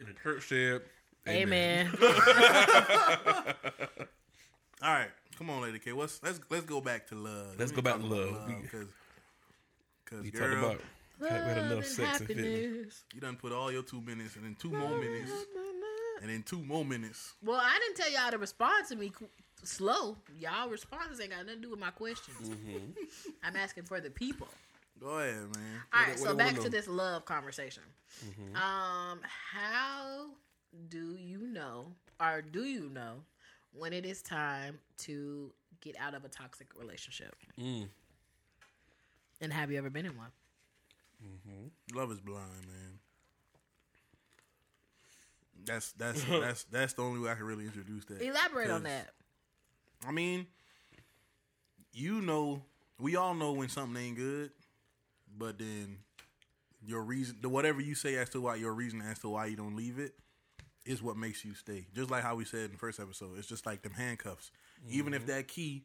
then Kurt said, Amen. All right, come on, Lady K. Let's let's let's go back to love. Let's go back to love. Because because We girl, about we had Love enough and sex and fitness. happiness. you done put all your two minutes and then two more minutes and then two more minutes. Well, I didn't tell y'all to respond to me qu- slow. Y'all responses ain't got nothing to do with my questions. Mm-hmm. I'm asking for the people. Go ahead, man. All What right, they- so back wanna this love conversation. Mm-hmm. Um, how do you know, or do you know, when it is time to get out of a toxic relationship? Mm. And have you ever been in one? Love is blind, man. That's that's that's that's the only way I can really introduce that. Elaborate on that. I mean, you know, we all know when something ain't good, but then your reason, the whatever you say as to why your reason as to why you don't leave it, is what makes you stay. Just like how we said in the first episode, it's just like them handcuffs. Even if mm-hmm. that key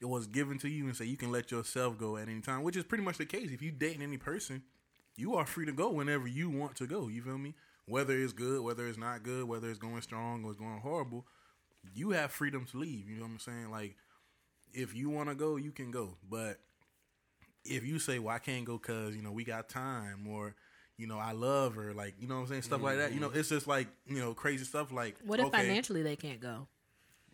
it was given to you and say you can let yourself go at any time, which is pretty much the case. If you dating any person, you are free to go whenever you want to go. You feel me? Whether it's good, whether it's not good, whether it's going strong or it's going horrible, you have freedom to leave. You know what I'm saying? Like, if you want to go, you can go. But if you say, "Well, I can't go because you know we got time," or you know I love her, like you know what I'm saying, stuff like that. You know, mm-hmm. it's just like you know crazy stuff. Like, What if okay, financially they can't go?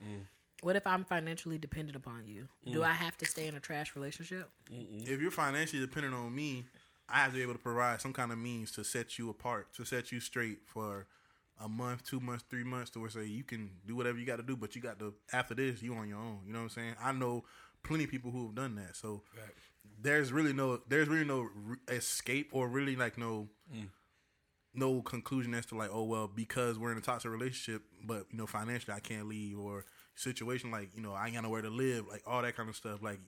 Mm. What if I'm financially dependent upon you? Do mm. I have to stay in a trash relationship? if you're financially dependent on me, I have to be able to provide some kind of means to set you apart, to set you straight for a month, two months, three months, to where say you can do whatever you got to do, but you got to after this, you on your own. You know what I'm saying? I know plenty of people who have done that. So there's really no, there's really no re- escape or really like no. Mm. No conclusion as to like, oh well, because we're in a toxic relationship, but you know, financially I can't leave, or situation like, you know, I ain't got nowhere to live, like all that kind of stuff. Like,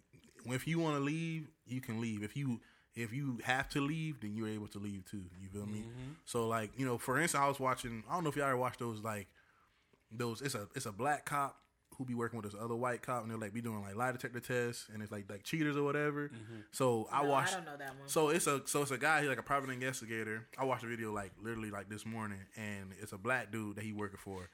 if you want to leave, you can leave. If you if you have to leave, then you're able to leave too. You feel me? Mm-hmm. So like, you know, for instance, I was watching. I don't know if y'all ever watched those like those. It's a it's a black cop who be working with this other white cop, and they're like be doing like lie detector tests, and it's like like cheaters or whatever. Mm-hmm. So I No, watched. I don't know that one. So it's a so it's a guy. He's like a private investigator. I watched a video like literally like this morning, and it's a black dude that he working for,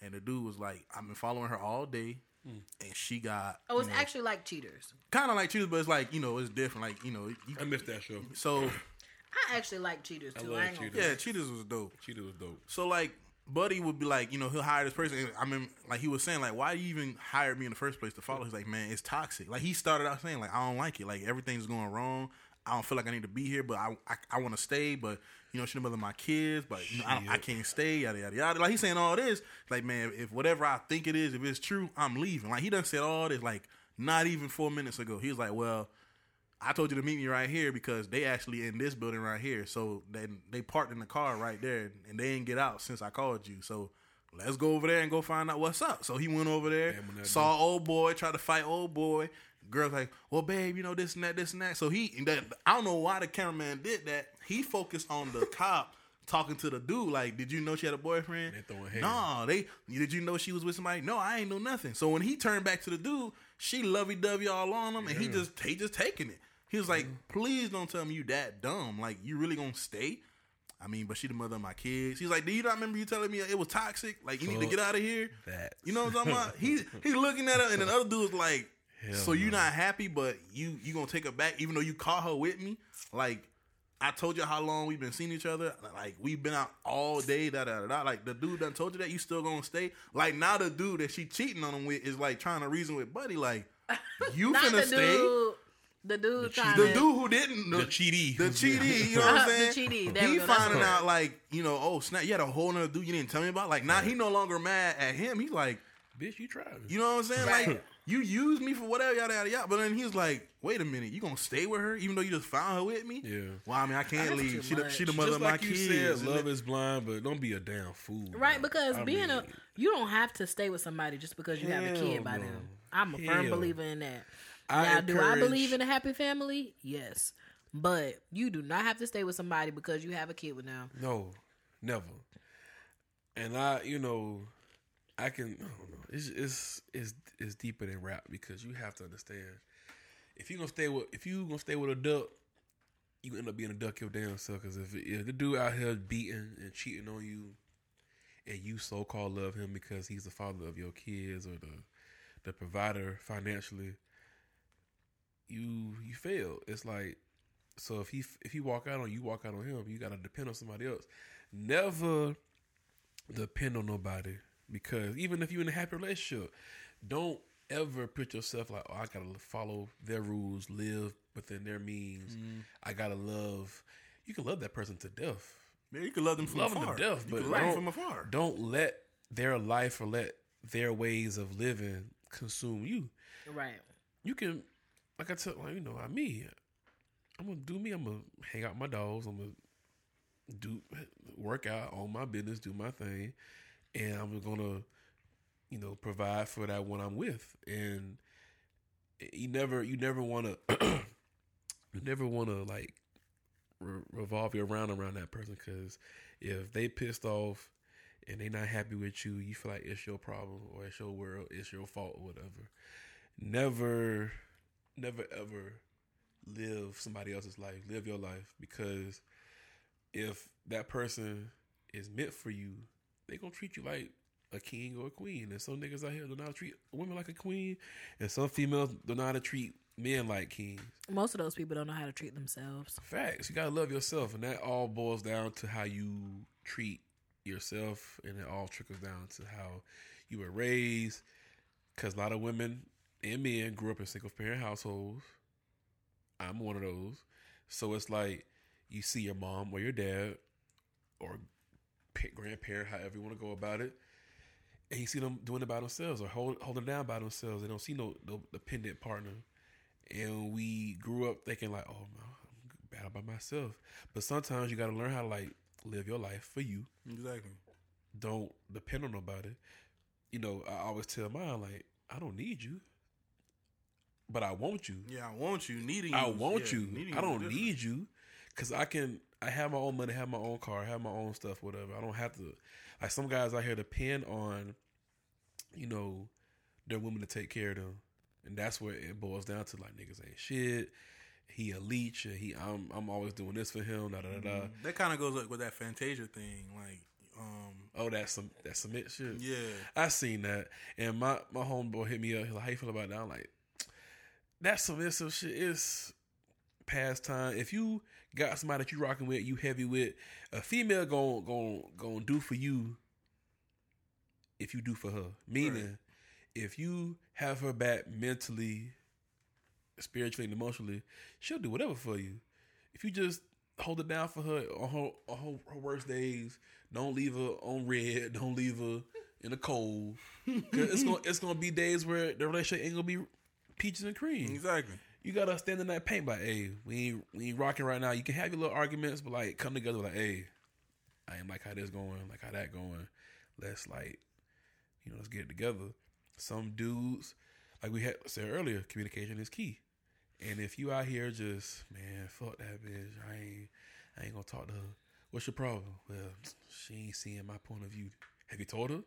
and the dude was like, I've been following her all day, Mm. and she got oh, it's actually like cheaters. kind of like cheaters, but it's like you know it's different. Like you know, you, I missed that show. so I actually like cheaters too. love I, cheaters. yeah, cheaters was dope. Cheetah was dope. So like Buddy would be like, you know, he'll hire this person. and I mean, like he was saying, like, why you even hire me in the first place to follow? He's like, man, it's toxic. Like he started out saying, like, I don't like it. Like everything's going wrong. I don't feel like I need to be here, but I I, I want to stay. But you know, she mother my kids, but you know, I, I can't stay. Yada yada yada. Like he's saying all this. Like man, if whatever I think it is, if it's true, I'm leaving. Like he done said all this. Like not even four minutes ago, he was like, well. I told you to meet me right here because they actually in this building right here. So then they parked in the car right there and they didn't get out since I called you. So let's go over there and go find out what's up. So he went over there, Damn, when that saw old boy, tried to fight old boy. Girls like, well, babe, you know this and that, this and that. So he, that, I don't know why the cameraman did that. He focused on the cop talking to the dude. Like, did you know she had a boyfriend? They. No, they. Did you know she was with somebody? No, I ain't know nothing. So when he turned back to the dude, she lovey dovey all on him, and he just he just taking it. He was like, please don't tell me you that dumb. Like, you really gonna stay? I mean, but she the mother of my kids. He's like, do you not remember you telling me it was toxic? Like, you need to get out of here. that. You know what I'm talking about? He he's looking at her, and the other dude's like, Hell so you no. not happy, but you you gonna take her back, even though you caught her with me? Like, I told you how long we've been seeing each other. Like, we've been out all day. Da da da. da. Like, the dude done told you that you still gonna stay. Like, now the dude that she cheating on him with is like trying to reason with Buddy. Like, you Not finna the stay. dude. The dude trying The dude who didn't, The cheatee. the cheatee, you know what I'm The saying? cheatee, there we He finding out like, you know, oh snap, you had a whole nother dude you didn't tell me about. Like now he no longer mad at him. He's like, Bitch, you tried. you know what I'm saying? Right. Like you used me for whatever, yada yada yada. But then he's like, wait a minute, you gonna stay with her even though you just found her with me? Yeah. Well, I mean, I can't That's leave. too She the, she the mother Just of my like you kids. said, love is blind, but don't be a damn fool. Right, bro. because I being a you don't have to stay with somebody just because you have a kid by no. them. I'm a firm believer in that. I now, do I believe in a happy family? Yes. But you do not have to stay with somebody because you have a kid with them. No, never. And I, you know, I can. I don't know. It's it's it's it's deeper than rap because you have to understand. If you gonna stay with if you gonna stay with a duck, you end up being a duck your damn self. Because if, if the dude out here beating and cheating on you, and you so called love him because he's the father of your kids or the the provider financially, you you fail. It's like so if he if he walk out on you, walk out on him. You gotta depend on somebody else. Never depend on nobody because even if you're in a happy relationship, don't ever put yourself like, oh, I gotta follow their rules, live within their means. Mm-hmm. I gotta love. You can love that person to death. Yeah, you can love them from Love them to death, you but can love don't- from afar. Don't let their life or let their ways of living consume you. Right. You can, like I tell, like, you know, I me, I'm gonna do me. I'm gonna hang out with my dogs. I'm gonna do work out on my business, do my thing, and I'm gonna, you know, provide for that one I'm with. And you never, you never want to, you never want to like re- revolve your around around that person because if they pissed off and they not happy with you, you feel like it's your problem or it's your world, it's your fault or whatever. Never, never ever live somebody else's life. Live your life because if that person is meant for you, they gonna treat you like a king or a queen. And some niggas out here do not treat women like a queen, and some females do not how to treat men like kings. Most of those people don't know how to treat themselves. Facts. You gotta love yourself, and that all boils down to how you treat yourself, and it all trickles down to how you were raised. Because a lot of women and men grew up in single parent households. I'm one of those. So it's like you see your mom or your dad or grandparent, however you want to go about it, and you see them doing it by themselves or hold, holding down by themselves. They don't see no, no dependent partner. And we grew up thinking like, oh, I'm bad by myself. But sometimes you got to learn how to like live your life for you. Exactly. Don't depend on nobody. You know, I always tell mine like, I don't need you, but I want you. Yeah, I want you. Needing you. I want yeah, you. I don't need you because I can. I have my own money, have my own car, have my own stuff, whatever. I don't have to. Like some guys out here depend on, you know, their women to take care of them, and that's where it boils down to. Like niggas ain't shit. He a leech. And he, I'm, I'm always doing this for him. Da da da da. That kind of goes like with that Fantasia thing. Like, um, Oh, that's some that submit shit. yeah, I seen that, and my my homeboy hit me up. He's like, "How you feel about that?" I'm like, "That submissive shit is past time. If you got somebody that you rocking with, you heavy with, a female gon' gon' gon' do for you. If you do for her, meaning, Right. if you have her back mentally, spiritually, and emotionally, she'll do whatever for you. If you just hold it down for her on her, on her, her worst days, don't leave her on red, don't leave her in the cold. it's gonna it's gonna be days where the relationship ain't gonna be peaches and cream. exactly. You gotta stand in that paint like, hey, we ain't we ain't rocking right now. You can have your little arguments, but like come together like, hey, I ain't like how this going, like how that going. Let's like, you know, let's get it together. Some dudes, like we had said earlier, communication is key. And if you out here just man, fuck that bitch, I ain't, I ain't gonna talk to her. What's your problem? Well, she ain't seeing my point of view. Have you told her?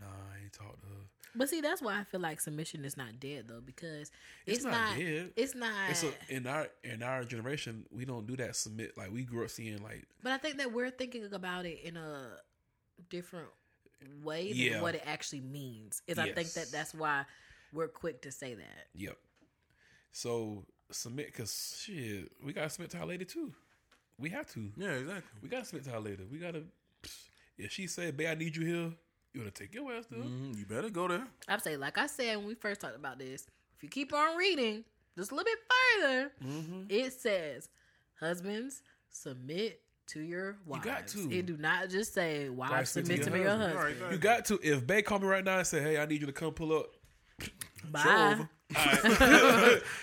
Nah, I ain't talked to her. But see, that's why I feel like submission is not dead though, because It's it's, not not. dead. It's not. It's a, in our in our generation, we don't do that. Submit like we grew up seeing like but I think that we're thinking about it in a different way than Yeah. what it actually means. Is I think that that's why we're quick to say that. Yep. So submit because shit, we gotta submit to our lady too. We have to. Yeah, exactly. We gotta submit to our lady. We gotta. If she said, "Babe, I need you here," you wanna take your ass there. Mhm, You better go there. I'd say, like I said when we first talked about this, if you keep on reading just a little bit further, Mm-hmm. it says, "Husbands submit to your wives." got to. It do not just say, "Wives Wives submit to your husband." Right, right. You got to. If Babe call me right now and say, "Hey, I need you to come pull up," Bye.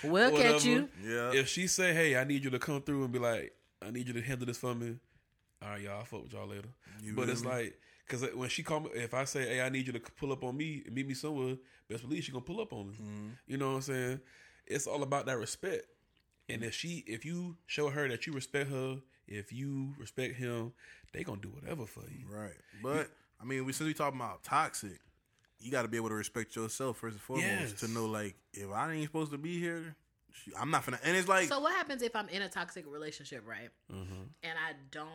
we'll Whatever. catch you. Yeah. if she say, "Hey, I need you to come through and be like, I need you to handle this for me," all right, y'all, I'll fuck with y'all later. You but feel it's like, cause when she call me, if I say, "Hey, I need you to pull up on me and meet me somewhere," best believe she gonna pull up on me. Mm-hmm. You know what I'm saying? It's all about that respect. And if she, if you show her that you respect her, if you respect him, they gonna do whatever for you. Right. But I mean, we since we talking about toxic, you got to be able to respect yourself first and foremost Yes. to know like if I ain't supposed to be here, I'm not gonna. And it's like So what happens if I'm in a toxic relationship, right? Mm-hmm. And I don't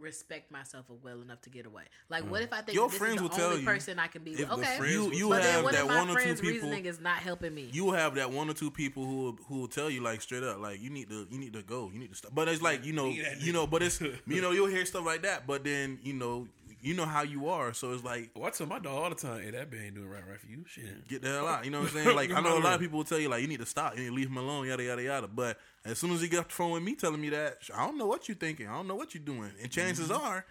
respect myself well enough to get away. Like, what mm. if I think Your this friends is will the tell only you person I can be with? Okay, friends- You- you but then have what that if my one or two friend's people- reasoning is not helping me? you have that one or two people who will, who will tell you like straight up like you need to you need to go you need to stop. But it's like you know Need you know but it's you know you'll hear stuff like that. But then you know you know how you are, so it's like Well, I tell my dog all the time, "Hey, that bitch ain't doing right, right for you." Shit. get the hell out. You know what I'm saying? Like I know a lot of people will tell you like you need to stop, you need to leave him alone, yada yada yada. But as soon as he got the phone with me telling me that, I don't know what you're thinking. I don't know what you're doing. And chances mm-hmm. are,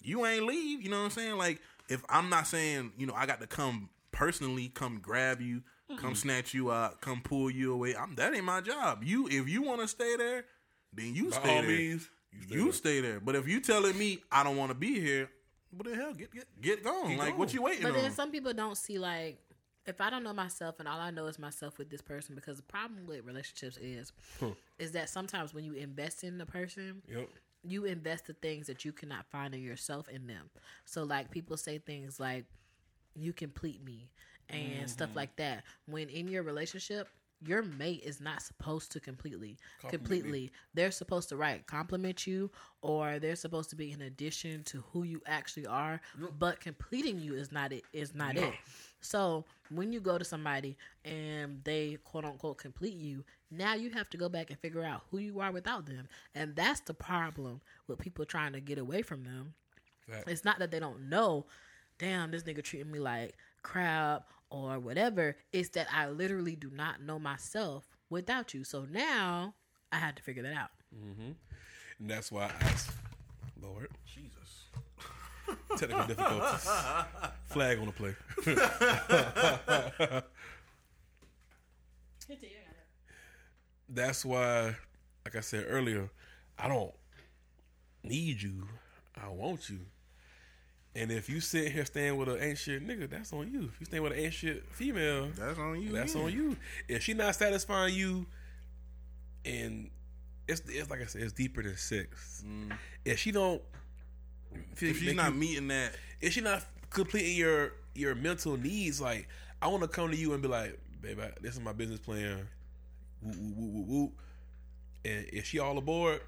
you ain't leave. You know what I'm saying? Like if I'm not saying, you know, I got to come personally, come grab you, come mm-hmm. snatch you out, come pull you away. I'm that ain't my job. You if you want to stay there, then you By stay all there. means, you stay, there. But if you telling me I don't want to be here, what the hell? Get get get going. Get like going. what you waiting for. But on? then some people don't see like if I don't know myself and all I know is myself with this person because the problem with relationships is is that sometimes when you invest in the person, Yep. you invest the things that you cannot find in yourself in them. So like people say things like you complete me and stuff Mm-hmm. like that. When in your relationship, your mate is not supposed to completely Compliment completely. They're supposed to right compliment you or they're supposed to be in addition to who you actually are but completing you is not it is not it. So when you go to somebody and they quote unquote complete you now you have to go back and figure out who you are without them. And that's the problem with people trying to get away from them. It's not that they don't know, damn, this nigga treating me like crap or whatever. It's that I literally do not know myself without you. So now I had to figure that out. Mm-hmm. And that's why I asked, Lord, Jesus. technical difficulties. Flag on the play. That's why, like I said earlier, I don't need you. I want you. And if you sit here staying with an ain't shit nigga, that's on you. If you staying with an ain't shit female, That's on you. that's yeah. on you. If she not satisfying you, and it's it's like I said, it's deeper than sex. Mm. If she don't, If she's not meeting that, if she not completing your your mental needs, like I want to come to you and be like, baby, this is my business plan. Woo, woo, woo, woo, woo. And if she all aboard,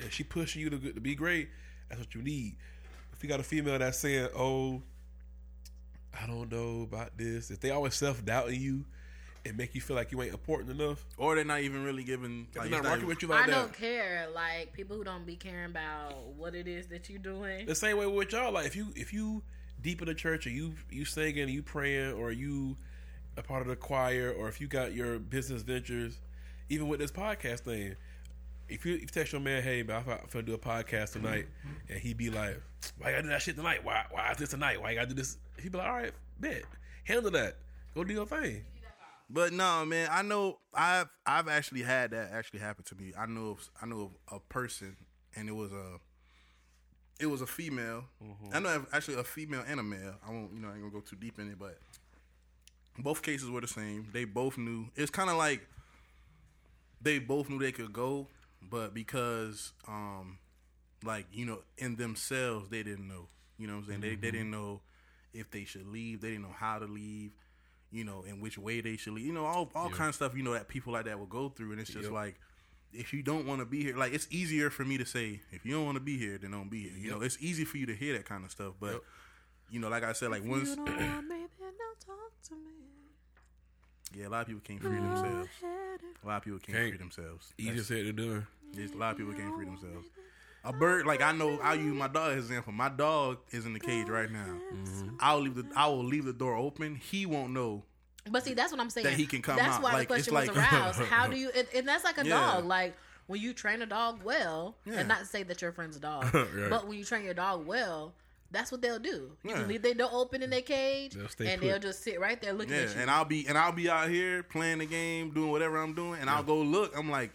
if she pushing you to, to be great, that's what you need. If you got a female that's saying, "Oh, I don't know about this," if they always self doubting you and make you feel like you ain't important enough, or they're not even really giving. they're Like, not it's rocking even- with you like I that. don't care. Like people who don't be caring about what it is that you're doing. The same way with y'all. Like if you if you deep in the church or you you singing, you praying, or you a part of the choir, or if you got your business ventures, even with this podcast thing. If you, if you text your man, hey, man, I'm gonna do a podcast tonight, and he'd be like, why you gotta do that shit tonight? Why, why is this tonight? Why you gotta do this? He'd be like, all right, bet, handle that, go do your thing. But no, man, I know I've I've actually had that actually happen to me. I know of, I know of a person, and it was a it was a female. Mm-hmm. I know actually a female and a male. I won't, you know, I ain't gonna go too deep in it, but both cases were the same. They both knew. It's kind of like they both knew they could go, but because, um, like you know, in themselves they didn't know. You know what I'm saying? They they didn't know if they should leave. They didn't know how to leave. You know, in which way they should leave. You know, all all kind of stuff. You know that people like that will go through, and it's just Yep. like if you don't want to be here, like it's easier for me to say, if you don't want to be here, then don't be here. You know, it's easy for you to hear that kind of stuff, but Yep. you know, like I said, like once, You don't want me, then don't talk to me. Yeah, a lot of people can't free themselves. A lot of people can't, Can't. free themselves. Easier said than done. There's a lot of people can't free themselves. A bird, like I know, I use my dog as an example. My dog is in the cage right now. I'll leave the, I will leave the door open. He won't know. But see, that's what I'm saying. That he can come That's out. why Like, the it's question was aroused. How do you? And, and that's like a Yeah. dog. Like when you train a dog well, Yeah. and not to say that your friend's a dog, Right. but when you train your dog well, that's what they'll do. You Yeah. can leave their door open in their cage, They'll stay and put. they'll just sit right there looking Yeah, at you. and I'll be and I'll be out here playing the game, doing whatever I'm doing, and I'll go look. I'm like,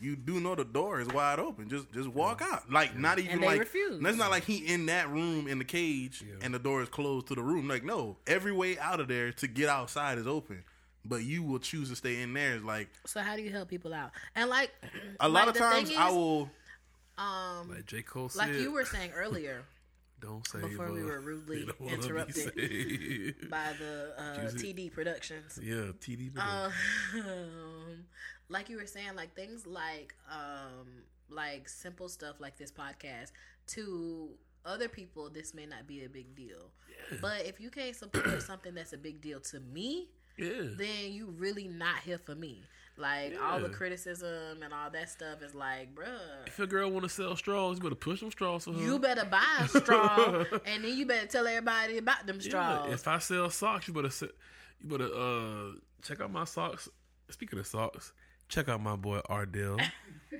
you do know the door is wide open. Just just walk out. Like not even And they like refuse. That's not like he in that room in the cage Yeah. and the door is closed to the room. Like no, every way out of there to get outside is open. But you will choose to stay in there. Is like so how do you help people out? And like a lot like, of times thing I will. um, Like J. Cole said. like you were saying earlier don't say before we were rudely you don't wanna be interrupted. by the uh, TD Productions. yeah, TD. Um, like you were saying, like things like um, like simple stuff like this podcast to other people, this may not be a big deal. But if you can't support something that's a big deal to me, yeah. then you really not here for me. Like all the criticism and all that stuff is like, bruh. If a girl want to sell straws, you better push some straws for her. You better buy a straw, and then you better tell everybody about them Yeah, straws. if I sell socks, you better se- you better uh check out my socks. Speaking of socks, check out my boy Ardell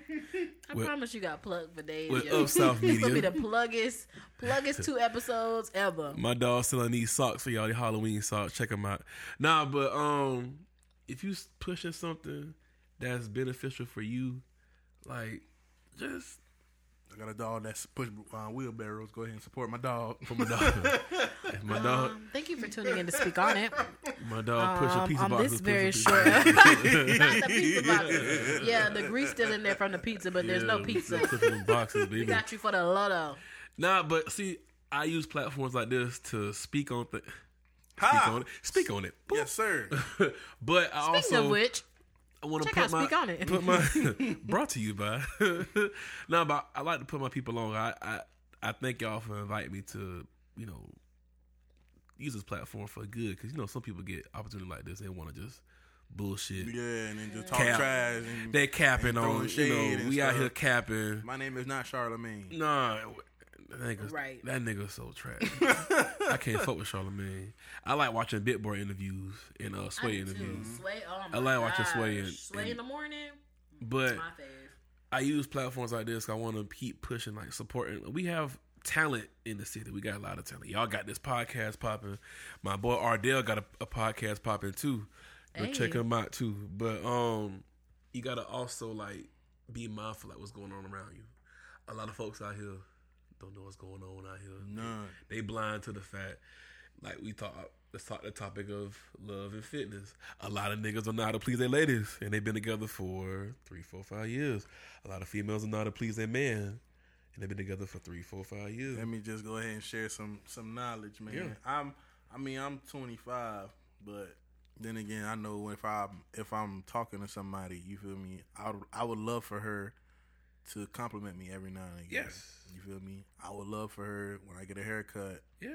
I with- promise you got plugged for days. with yo. Up South This gonna be the pluggest, pluggest two episodes ever. My dog selling these socks for y'all, the Halloween socks. Check them out. Nah, but um, if you s- pushing something that's beneficial for you, like just I got a dog that's push uh, wheelbarrows. Go ahead and support my dog. for my dog, my dog, Um, thank you for tuning in to speak on it. my dog pushing Um, pizza on boxes. this very pizza short, boxes. not the pizza box. Yeah, the grease still in there from the pizza, but there's no pizza. pushing them boxes, We got you for the loto. Nah, but see, I use platforms like this to speak on things. Speak Ha! on it. Speak on it. Boop. Yes, sir. but I Speaking also of which, I want to put out my Speak On It. put my brought to you by. no, but I like to put my people on. I, I I thank y'all for inviting me to you know use this platform for good because you know some people get opportunity like this they want to just bullshit. Yeah, and then just talk Cap. trash. And They capping and throwing on you know and we out here capping. My name is not Charlamagne. Nah, that nigga, Right. that nigga so trash. I can't fuck with Charlamagne. I like watching Big Boy interviews and uh, Sway too. interviews. Sway, oh my I like watching gosh. Sway and- Sway in the morning. But My. I use platforms like this. I want to keep pushing, like supporting. We have talent in the city. We got a lot of talent. Y'all got this podcast popping. My boy Ardell got a, a podcast popping too. Go check him out too. But um, you gotta also like be mindful like what's going on around you. A lot of folks out here don't know what's going on out here. None. They blind to the fact, like we thought. Let's talk the topic of love and fitness. A lot of niggas don't know how to please their ladies, and they've been together for three, four, five years. A lot of females don't know how to please their man, and they've been together for three, four, five years. Let me just go ahead and share some some knowledge, man. Yeah. I'm I mean I'm 25, but then again I know if I if I'm talking to somebody, you feel me? I I would love for her to compliment me every now and again. Yes. You feel me? I would love for her when I get a haircut. Yeah,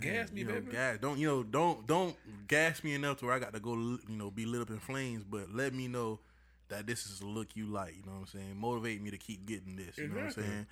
gas and, me, you know, baby. Gas. Don't you know? Don't don't gas me enough to where I got to go. You know, be lit up in flames. But let me know that this is the look you like. You know what I'm saying? Motivate me to keep getting this. You know what I'm saying?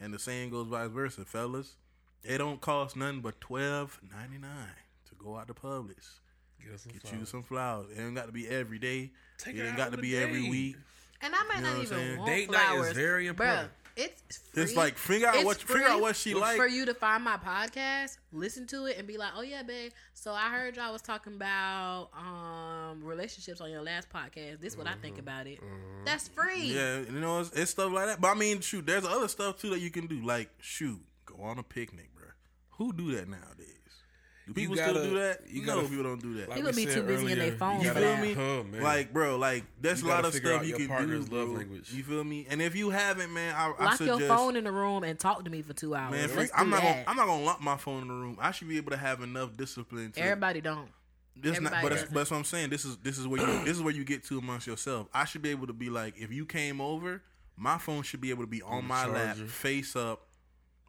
And the same goes vice versa, fellas. It don't cost nothing but twelve ninety nine to go out to Publix. Get us some Get you some flowers. It ain't got to be every day. Take it her ain't got to be every week. And I might You know not even want Date night is flowers. very important. Bruh, it's free. It's like figure out It's what figure out what she like. for you to find my podcast, listen to it, and be like, "Oh yeah, babe." So I heard y'all was talking about um relationships on your last podcast. This is what I think about it. That's free. Yeah, you know, it's, it's stuff like that. But I mean, shoot, there's other stuff too that you can do. Like, shoot, go go on a picnic, bro. Who do that nowadays? Do You people gotta- still do that? you no, gotta- people don't do that. Like People we be too busy in their earlier, phones you You feel me? Man. Like, bro, like that's You a lot of stuff out you your can do. love bro. language. You feel me? And if you haven't, man, I, I Lock suggest. your phone in the room and talk to me for two hours. Man, Let's I'm do not that. gonna I'm not gonna lock my phone in the room. I should be able to have enough discipline. To, Everybody don't. this not, everybody but, that's, but that's what I'm saying. This is this is where you this is where you get to amongst yourself. I should be able to be like, if you came over, my phone should be able to be on the my lap, face up,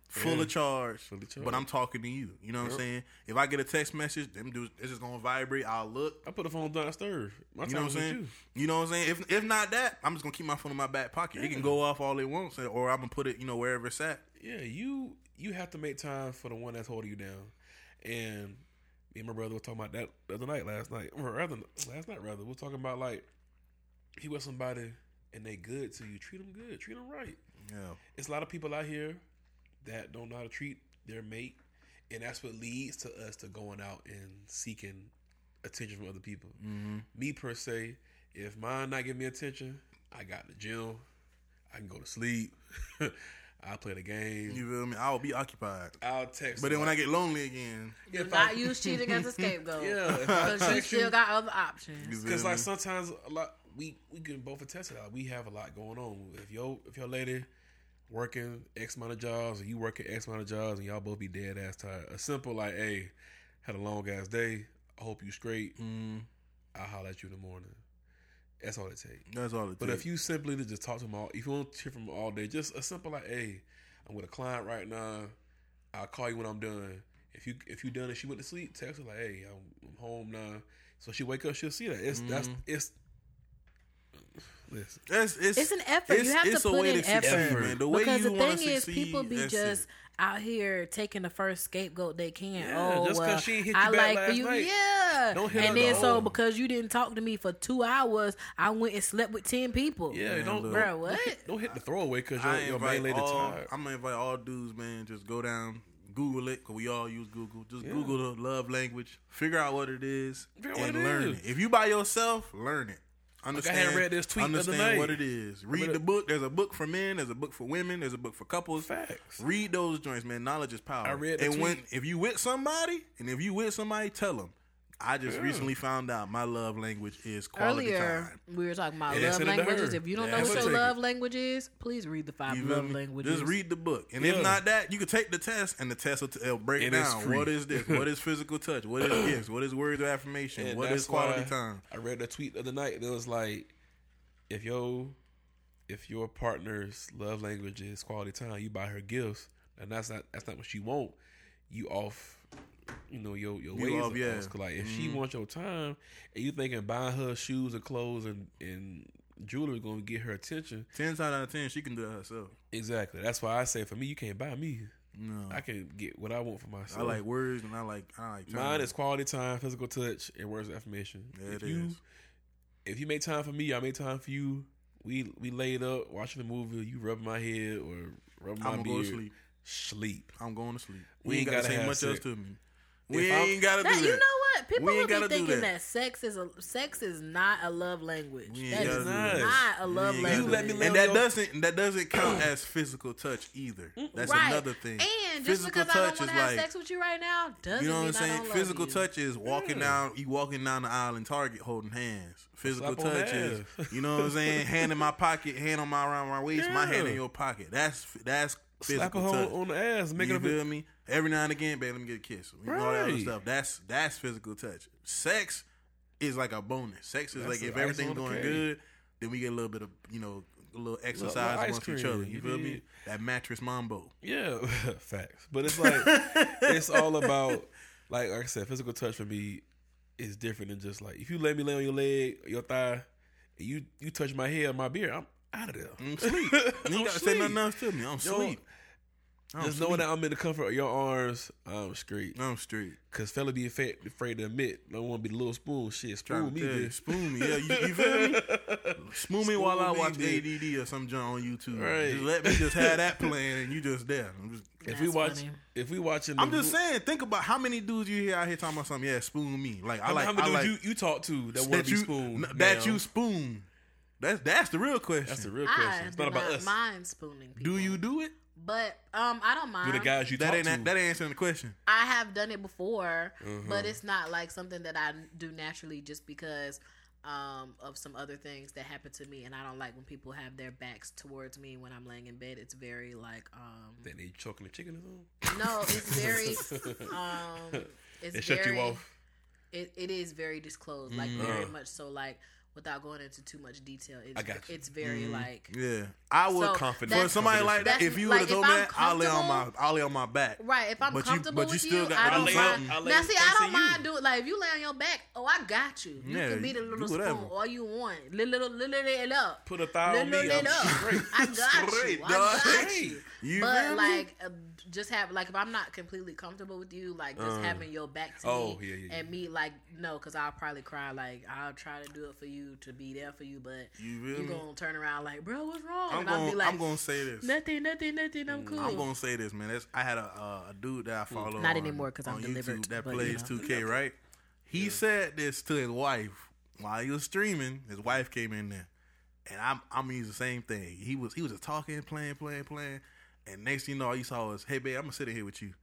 full Yeah. of charge. Fully But. I'm talking to you. You know what I'm saying? If I get a text message, them dudes, it's just gonna vibrate. I'll look. I put the phone downstairs. My You know what I'm saying? you. You. know what I'm saying? If if not that, I'm just gonna keep my phone in my back pocket. It can go off all it wants, or I'm gonna put it, you know, wherever it's at. Yeah, you you have to make time for the one that's holding you down. And me and my brother were talking about that the other night, last night, or rather last night, rather. We are talking about like he was somebody and they good to you. Treat them good. Treat them right. Yeah. It's a lot of people out here that don't know how to treat their mate, and that's what leads to us to going out and seeking attention from other people. Mm-hmm. Me per se, if mine not giving me attention, I got the gym. I can go to sleep. I'll play the game. You feel me? I'll be occupied. I'll text. But then when I get lonely again, if not I- use cheating as a scapegoat. yeah, Because you still got other options. because like sometimes a lot we we can both attest to that. We have a lot going on. If your if your lady working X amount of jobs and you working X amount of jobs and y'all both be dead ass tired. A simple like, hey, had a long ass day. I hope you straight. Mm, I'll holler at you in the morning. That's all it takes. that's all it takes. But takes. if you simply to just talk to them all, if you want to hear from them all day, just a simple like, hey, I'm with a client right now. I'll call you when I'm done. If you if you done and she went to sleep, text her like, hey, I'm, I'm home now. So she wake up, she'll see that. It's that's Mhm. it's. Listen, It's, it's, It's an effort. You have to a put way in to succeed, effort. man. The way because you the wanna thing is, succeed, people be just it. out here taking the first scapegoat they can. Yeah, oh, just 'cause well, she hit you I back like last you, night. yeah. Don't hit and then the so because you didn't talk to me for two hours, I went and slept with ten people. yeah, Man, don't look. bro, what? don't hit the throwaway because your, I your invite main lady all, tired. I'm gonna invite all dudes, man. Just go down, Google it, cause we all use Google. Just Yeah. Google the love language, figure out what it is, Figure out what and it learn is. it. If you by yourself, learn it. I Understand. had read this tweet the other understand night. what it is. Read the book. There's a book for men. There's a book for women. There's a book for couples. Facts. Read those joints, man. Knowledge is power. I read and when if you with somebody, and if you with somebody, tell them. I just Yeah. recently found out my love language is quality Earlier, time. we were talking about And love send it to languages. her. If you don't Yeah, know what have your take love it. language is, please read the five You feel love me? languages. Just read the book, and Yeah. if not that, you can take the test, and the test will, t- it'll break And it's down free. what is this, what is physical touch, what is gifts, what is words of affirmation, And what that's is quality why time. I read a tweet the other night that was like, if your if your partner's love language is quality time, you buy her gifts, and that's not that's not what she want. You off, you know your your You ways. of yeah. us. 'Cause, Like if she Mhm. wants your time, and you thinking buying her shoes and clothes and and jewelry is gonna get her attention, Ten times out of ten, she can do it herself. exactly. That's why I say for me, you can't buy me. No, I can get what I want for myself. I like words, and I like I like time. Mine is quality time, physical touch, and words of affirmation. Yeah, if it you is. if you make time for me, I make time for you. We we laid up watching the movie. You rub my head or rub my I'm beard. go to sleep. Sleep. I'm going to sleep. We We, ain't ain't got to say much sex. else to me. We If I'm- ain't got to do That, that. you know what? People will be thinking that. that. sex is a sex is not a love language. We ain't That gotta is do not that. a love language. gotta let me do and that your- doesn't that doesn't count as physical touch either. That's right. another thing. And just physical because I don't want to have like sex with you right now doesn't you know mean what I'm I saying. don't love Physical you. touch is walking Yeah. down you walking down the aisle in Target holding hands. Physical Slap touch is you know what I'm saying. hand in my pocket, hand on my around my waist, my hand in your pocket. That's that's Slap physical her touch. on, on the ass, make you it feel me? Every now and again, baby, let me get a kiss. You know all that other stuff. That's that's physical touch. Sex is like a bonus. Sex is That's like if everything's going good, then we get a little bit of you know a little exercise little amongst each other. You you feel me? That mattress mambo. Yeah, facts. But it's like it's all about like like I said, physical touch for me is different than just like if you let me lay on your leg, your thigh, you you touch my hair, my beard, I'm out of there. I'm sleep. You ain't gotta say nothing else to me. I'm Yo, sleep. I'm Just sleep. knowing that I'm in the comfort of your arms, I'm straight. I'm straight. Cause fella be afraid, afraid to admit, don't want to be the little spoon. Shit, spoon me, to you, bitch. spoon me. Yeah, you, you feel me? Spoon me while I me, watch bitch. ADD or some junk on YouTube. Right. Just let me just have that playing, and you just there. I'm just If we That's watch, funny. if we watching, I'm just mo- saying, think about how many dudes you hear out here talking about something. Yeah, spoon me. Like I How, like, how many I dudes like you, you talk to that want to be spoon? that you spoon. That's that's the real question. That's the real I question. It's not about not us. mind spooning people. do you do it? But um, I don't mind. Do the guys you That talk ain't to? that ain't answering the question. I have done it before, Mm-hmm. but it's not like something that I do naturally just because um, of some other things that happen to me, and I don't like when people have their backs towards me when I'm laying in bed. It's very like um, Then they choking the chicken or something. no, it's very um, it's They shut very, you off. It, it is very disclosed, like very much so. Like without going into too much detail, it's I got you. it's very mm-hmm. like Yeah, I would. So, Confident. for somebody like that, if you like, would have told me I'm that, I'll lay on my I'll lay on my back. right. If I'm But you- comfortable but you with still you, got I don't do mind. something. I'll lay Now, see, I don't mind doing like if you lay on your back. Oh, I got you. You Yeah, can be the do little whatever. spoon all you want. Little, little, little, it up. Put a thigh on Little me. it I'm up. I got you. I got you. You but feel like, uh, just have like if I'm not completely comfortable with you, like just Uh. having your back to Oh, me yeah, yeah, and me like no, because I'll probably cry. Like I'll try to do it for you to be there for you, but You you, feel gonna turn around like, bro, what's wrong? I'm and I'll gonna be like, I'm gonna say this. nothing, nothing, nothing. I'm cool. I'm gonna say this, man. That's, I had a uh, a dude that I follow. Not on- anymore 'cause I'm on delivered, that but, you plays know. 2K, right? He said this to his wife while he was streaming. His wife came in there, and I'm I'm gonna use the same thing. He was he was just talking, playing, playing, playing, and next thing you know, all you saw was, "Hey, babe, I'm gonna sit in here with you."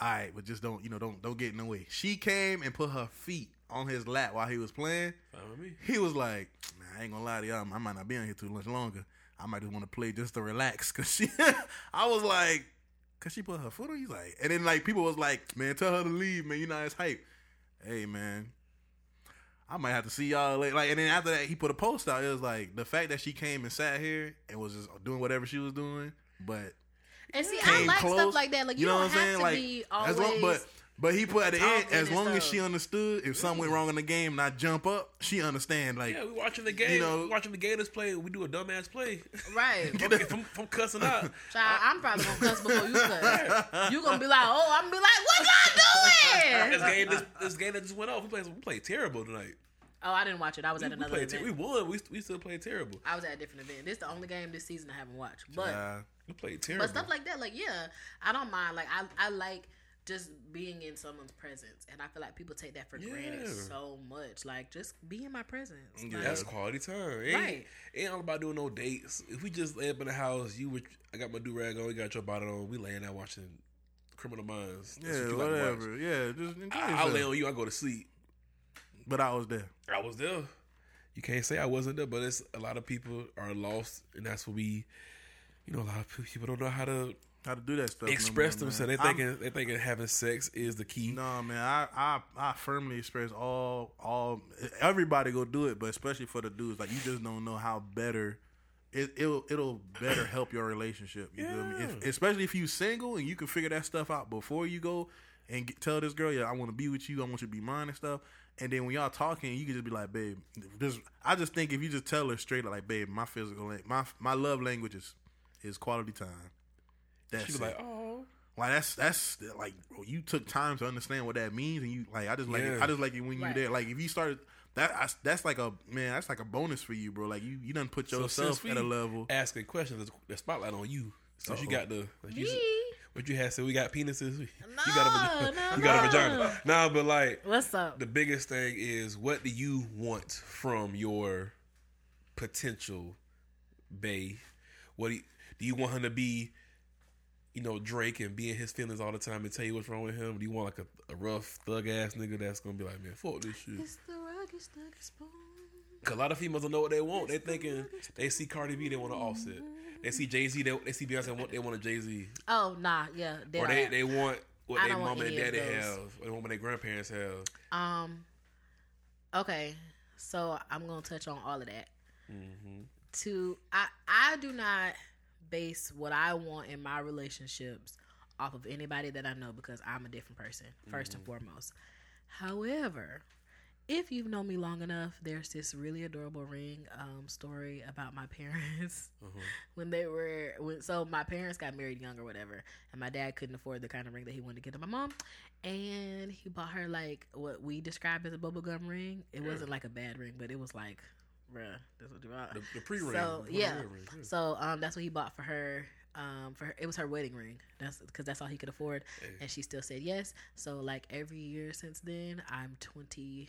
All right, but just don't you know don't don't get in the way. She came and put her feet on his lap while he was playing. Fine with me. He was like, "Man, I ain't gonna lie to y'all. I might not be on here too much longer. I might just want to play just to relax." Cause she, I was like, cause she put her foot on. He's like, and then like people was like, "Man, tell her to leave, man. You know it's hype." Hey, man, I might have to see y'all later. Like, and then after that, he put a post out. It was like the fact that she came and sat here and was just doing whatever she was doing, but And see, I like close. stuff like that. Like you, don't have to be always. long, but but he put at the end as and long as she understood if something went wrong in the game and I jump up, she understand. Like Yeah, we watching the game. You know- watching the Gators play. We do a dumbass play. right. if, I'm, if cussing out, Child, I'm probably gonna cuss before you cuss. You gonna be like, oh, I'm gonna be like, what y'all this doing? game, this, this game that just went off, we played, we played terrible tonight. Oh, I didn't watch it. I was We, at we another played, ter- we won. We, we still played terrible. I was at a different event. This is the only game this season I haven't watched. But uh, We played terrible. but stuff like that, like yeah, I don't mind. Like I I like just being in someone's presence, and I feel like people take that for granted so much. Like just be in my presence. Yeah. Like, That's quality time. It ain't, Right. ain't all about doing no dates. If we just lay up in the house, you would. I got my do rag on, you got your bottle on, we laying there watching Criminal Minds. That's yeah, what you like whatever. Yeah, just enjoy I, I yourself. lay on you, I go to sleep. But I was there. I was there. You can't say I wasn't there, but it's a lot of people are lost, and that's what we, you know, a lot of people don't know how to How to do that stuff? no express more, themselves. They I'm- they thinking having sex is the key. No man, I, I I firmly express all all everybody go do it, but especially for the dudes, like you just don't know how better it it'll it'll better help your relationship. You feel me? If, Yeah. especially if you single and you can figure that stuff out before you go and get, tell this girl, yeah, I want to be with you, I want you to be mine and stuff. And then when y'all talking, you can just be like, babe, just I just think if you just tell her straight, like, babe, my physical, my my love language is is quality time. That's She was like, oh, Like that's that's like bro, you took time to understand what that means, and you like I just like it, I just like it when you Right. there. Like if you started that I, that's like a man, that's like a bonus for you, bro. Like you you done put yourself since at a level. asking questions, there's- the spotlight on you. Since you Uh-oh. got the like you, Me? what you had said, we got penises. you No, got a vagina. no, you got a no. vagina. Nah, but like What's up? the biggest thing is what do you want from your potential bae? What do you, do you want him to be? You know Drake and be in his feelings all the time and tell you what's wrong with him. Do you want like a, a rough thug ass nigga that's gonna be like, man, fuck this shit? It's the rugged, stuck spoon. Cause a lot of females don't know what they want. They thinking they see Cardi B, they want to offset. They see Jay Z, they, they see Beyonce, they want, they want a Jay Z, Oh nah, yeah. or they're they they want what I their mama and daddy have, or they want what their grandparents have. Um. Okay, so I'm gonna touch on all of that. Mm-hmm. To I I do not base what I want in my relationships off of anybody that I know because I'm a different person 1st and mm-hmm. foremost. However, if you've known me long enough, there's this really adorable ring um, story about my parents mm-hmm. when they were when so my parents got married young or whatever, and my dad couldn't afford the kind of ring that he wanted to get to my mom, and he bought her like what we describe as a bubblegum ring. It mm. wasn't like a bad ring, but it was like, bruh, that's what you want. The, the pre ring. So yeah, so um, that's what he bought for her. Um, for her, it was her wedding ring. That's because that's all he could afford, Hey. and she still said yes. So like every year since then, I'm 29.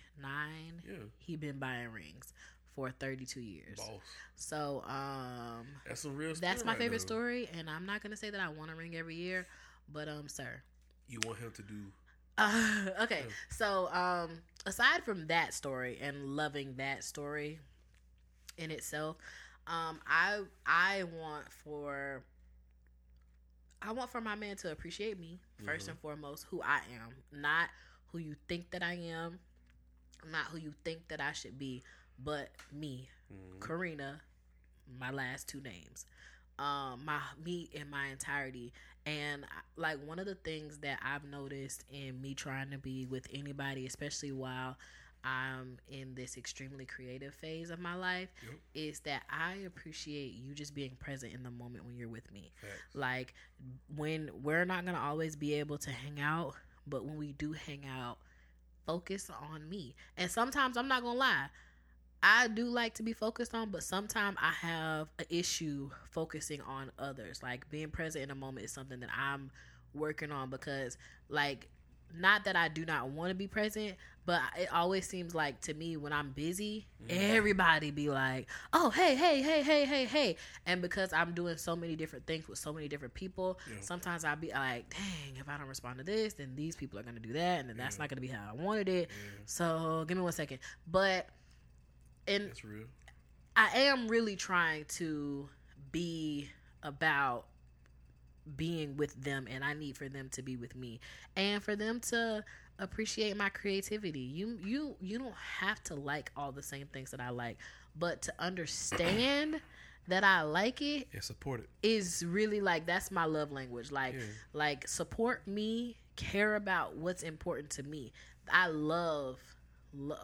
Yeah. He been buying rings for 32 years. Boss. So um, That's some real. that's my right favorite there. story, and I'm not gonna say that I want a ring every year, but um, sir. You want him to do? Uh, okay, Yeah. so um, aside from that story and loving that story in itself, um, I I want for I want for my man to appreciate me 1st Mhm. and foremost, who I am, not who you think that I am, not who you think that I should be, but me, Mhm. Karina, my last two names, um, my me in my entirety, and like one of the things that I've noticed in me trying to be with anybody, especially while I'm in this extremely creative phase of my life, Yep. is that I appreciate you just being present in the moment when you're with me. Facts. Like when we're not gonna always be able to hang out, but when we do hang out, focus on me. And sometimes I'm not gonna lie, I do like to be focused on, but sometimes I have an issue focusing on others. Like being present in a moment is something that I'm working on because, like, not that I do not want to be present, but it always seems like to me when I'm busy, mm-hmm. everybody be like, "Oh, hey, hey, hey, hey, hey, hey," and because I'm doing so many different things with so many different people, Yeah. sometimes I'll be like, "Dang, if I don't respond to this, then these people are gonna do that, and then that's not gonna be how I wanted it." Yeah, So give me one second, but and that's real. I am really trying to be about being with them and I need for them to be with me and for them to appreciate my creativity. You you you don't have to like all the same things that I like, but to understand that I like it Yeah, support it. is really like that's my love language. Like Yeah. like support me, care about what's important to me. I love love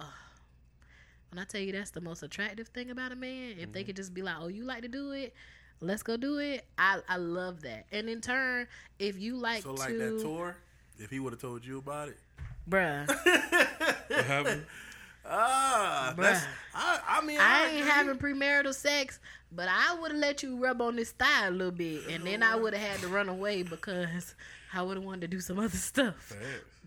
when I tell you that's the most attractive thing about a man, if Mm-hmm. they could just be like, "Oh, you like to do it? Let's go do it." I I love that. And in turn, if you like So to, like that tour, if he would have told you about it, bruh, What happened? ah, that's Bruh. I, I mean I ain't agree. having premarital sex, but I would have let you rub on this thigh a little bit, and then I would have had to run away because I would have wanted to do some other stuff.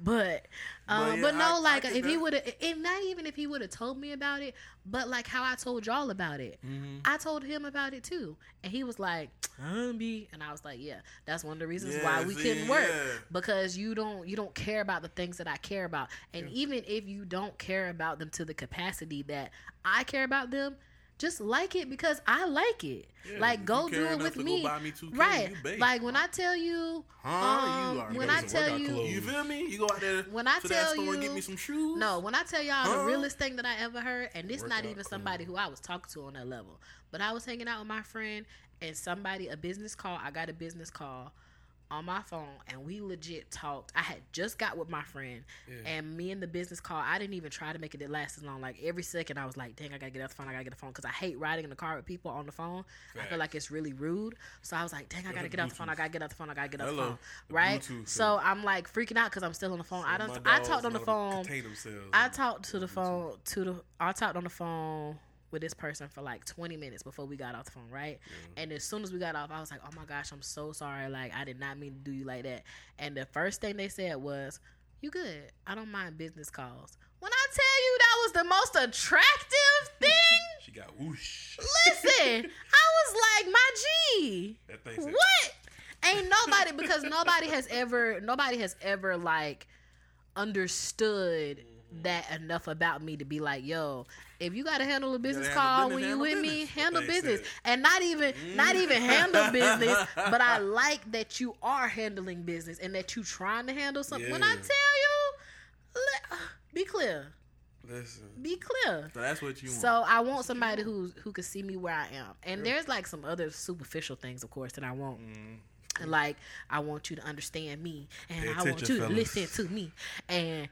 But, um, But yeah, but no, I- I like get if he would have, and not even if he would have told me about it, but like how I told y'all about it, Mhm. I told him about it too, and he was like, "I'm be," and I was like, "Yeah, that's one of the reasons Yeah, why we see, couldn't work yeah. because you don't you don't care about the things that I care about, and even if you don't care about them to the capacity that I care about them." Just like it because I like it. Yeah, like go do it with me, me 2K, right? Like when I tell you, Huh? um, you when I tell you, clothes. You feel me? You go out there When I tell that store and you- get me some shoes. No, when I tell y'all Huh? the realest thing that I ever heard, and this not even somebody who I was talking to on that level, but I was hanging out with my friend and somebody a business call. I got a business call on my phone, and we legit talked. I had just got with my friend, Yeah. and me and the business call. I didn't even try to make it last as long. Like every second, I was like, "Dang, I gotta get off the phone. I gotta get the phone," because I hate riding in the car with people on the phone. I feel like it's really rude. So I was like, "Dang, I gotta get off the phone. I gotta get off the phone. I gotta get off the phone." The Right? Bluetooth So I'm like freaking out because I'm still on the phone. I don't. I talked on the phone. I talked to the phone to the I talked on the phone with this person for like 20 minutes before we got off the phone, right? And as soon as we got off, I was like, "Oh my gosh, I'm so sorry. Like I did not mean to do you like that." And the first thing they said was, "You good? I don't mind business calls." When I tell you that was the most attractive thing, She got whoosh. listen, I was like, "My G." That thing said, What? Ain't nobody because nobody has ever nobody has ever like understood Mm-hmm. that enough about me to be like, yo, if you gotta handle a business call business, when you with me, handle business. And not even not even mm-hmm. handle business, but I like that you are handling business and that you trying to handle something. When I tell you, let, be clear. Listen. Be clear. So that's what you want. So I want somebody who who can see me where I am. And there's like some other superficial things, of course, that I want. And like I want you to understand me, and I want you to listen to me, and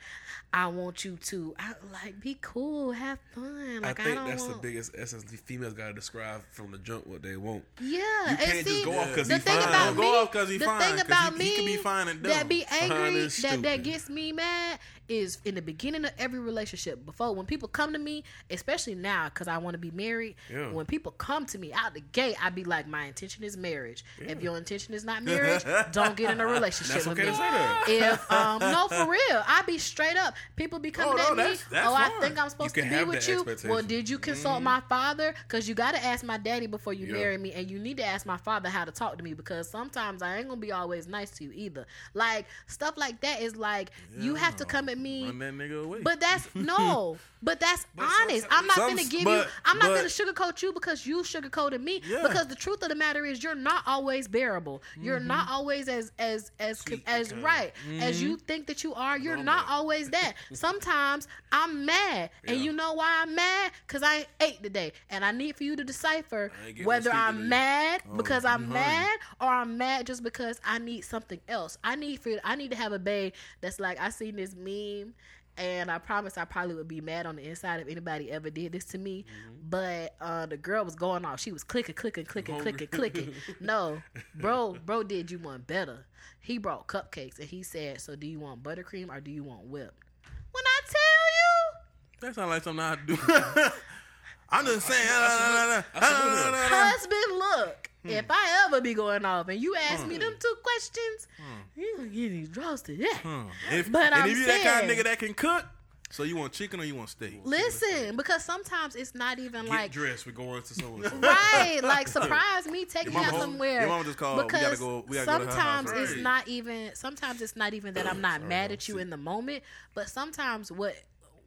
I want you to I, like be cool, have fun. Like I I, think don't that's want, the biggest essence the females gotta describe from the jump what they want. yeah. You can't see, just go off because the he thing fine. about me, go off 'cause he the fine, thing about he- me he can be fine and that be angry, that that gets me mad is in the beginning of every relationship. Before when people come to me, especially now because I want to be married. Yeah. When people come to me out the gate, I be like, my intention is marriage. If your intention is not marriage, don't get in a relationship That's with okay me. to say that. If um no for real, I be straight up. People be coming Oh, no, at me. that's- that's oh, I think I'm supposed to be with you. Well, did you consult my father? Because you got to ask my daddy before you Yeah. marry me, and you need to ask my father how to talk to me because sometimes I ain't gonna be always nice to you either. Like stuff like that is like you have to come at me. Run that nigga away. But that's no. But that's But honest. I'm not gonna give you. I'm not but- gonna sugarcoat you because you sugarcoated me. Yeah. Because the truth of the matter is, you're not always bearable. You're Mm-hmm. not always as as as as right as you think that you are. You're No, not always that. Sometimes I'm mad, and you know why I'm mad? Because I ain't ate today, and I need for you to decipher I ain't getting no whether I'm mad Oh, because I'm hungry. mad or I'm mad just because I need something else. I need for I need to have a babe that's like I seen this meme and I promise I probably would be mad on the inside if anybody ever did this to me. Mm-hmm. But uh, the girl was going off. She was clicking, clicking, clicking, clicking, clicking. No, bro, bro did you one better. He brought cupcakes and he said, "So do you want buttercream or do you want whipped?" When I tell you, that sounds like something I do. I'm just saying. I salute him. you, husband, look. Hmm. If I ever be going off and you ask me hmm. them two questions, hmm. you gonna get these draws to that. Hmm. If, But and I'm if you that kind of nigga that can cook, so you want chicken or you want steak? Listen, because sometimes it's not even Get like dressed. We're going to so and so. right, like surprise me, take me out home- somewhere. your mama just called, "We gotta Because go- we gotta go sometimes it's Right. not even. Sometimes it's not even that I'm not mad at you in the moment, but sometimes what.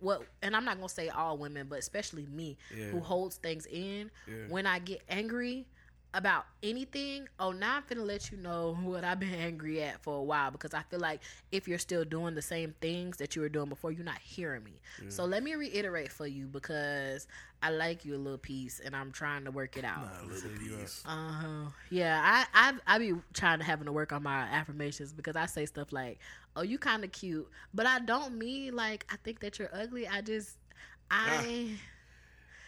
What and I'm not gonna say all women, but especially me, Yeah. who holds things in. Yeah. When I get angry about anything, oh, now I'm finna let you know what I've been angry at for a while because I feel like if you're still doing the same things that you were doing before, you're not hearing me. So let me reiterate for you because I like you a little piece and I'm trying to work it out. A little piece. Uh, yeah, I I I be trying to having to work on my affirmations because I say stuff like, "Oh, you kind of cute," but I don't mean like I think that you're ugly. I just I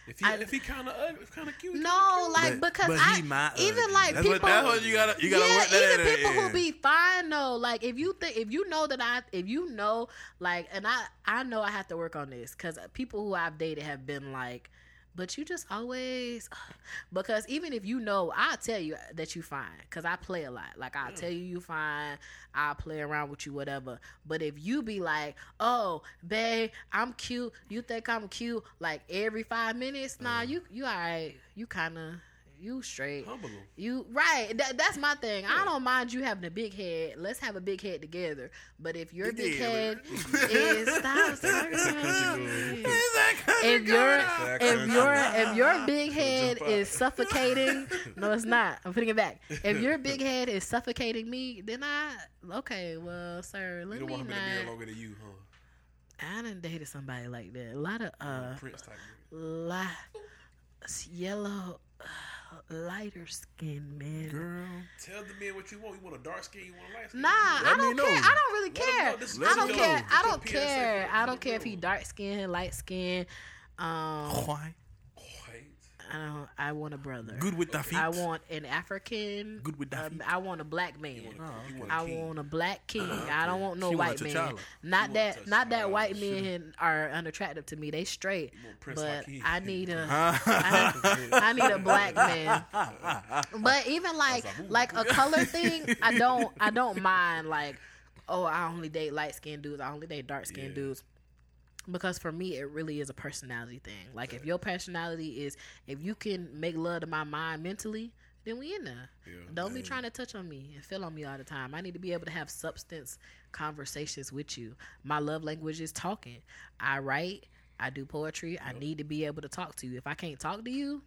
If he, I- if he kind of ugly, uh, kind of cute. no cute. like But- because but I he not even ugly. like That's people. what- that's what you gotta- you gotta yeah, work that even in, people yeah. who be fine though. Like if you think if you know that I if you know like and I I know I have to work on this because people who I've dated have been like. But you just always, because even if you know, I'll tell you that you fine, because I play a lot. Like I'll mm. tell you you fine, I'll play around with you, whatever. But if you be like, oh, babe, I'm cute, you think I'm cute, like every five minutes, nah, mm. you you alright, you kind of you straight. Humble him. You right. That, that's my thing. I don't mind you having a big head. Let's have a big head together. But if your big head is stop, stop, if your if your if your big head is suffocating, no, it's not. I'm putting it back. If your big head is suffocating me, then I okay. Well, sir, You let don't me want him to be not. longer than you, huh? I done dated somebody like that. A lot of uh, Prince type. nigga. li- yellow, lighter skin man. Girl, Tell the man what you want. You want a dark skin? You want a light skin? Nah, I don't know. care. I don't really care. know. I don't care. I don't It's a PSA care. I don't care if he dark skin, light skin. Um, why? Wait. I don't. I want a brother. Good with the feet. I want an African. Good with the um. I want a black man. You want, Oh, a- you okay. want a I king. want a black king. I don't want no She white a man. T'Challa. Not You that. Not that T'Challa. white men are unattractive to me. They straight. But Hakeem. I need a. Huh? I, I need a black man. But even like like, like a color thing, I don't I don't mind like oh I only date light skinned dudes, I only date dark skinned Yeah. dudes. Because for me it really is a personality thing. Like if your personality is if you can make love to my mind mentally, then we in there. Yeah. Don't be trying to touch on me and feel on me all the time. I need to be able to have substance conversations with you. My love language is talking. I write, I do poetry. I need to be able to talk to you. If I can't talk to you,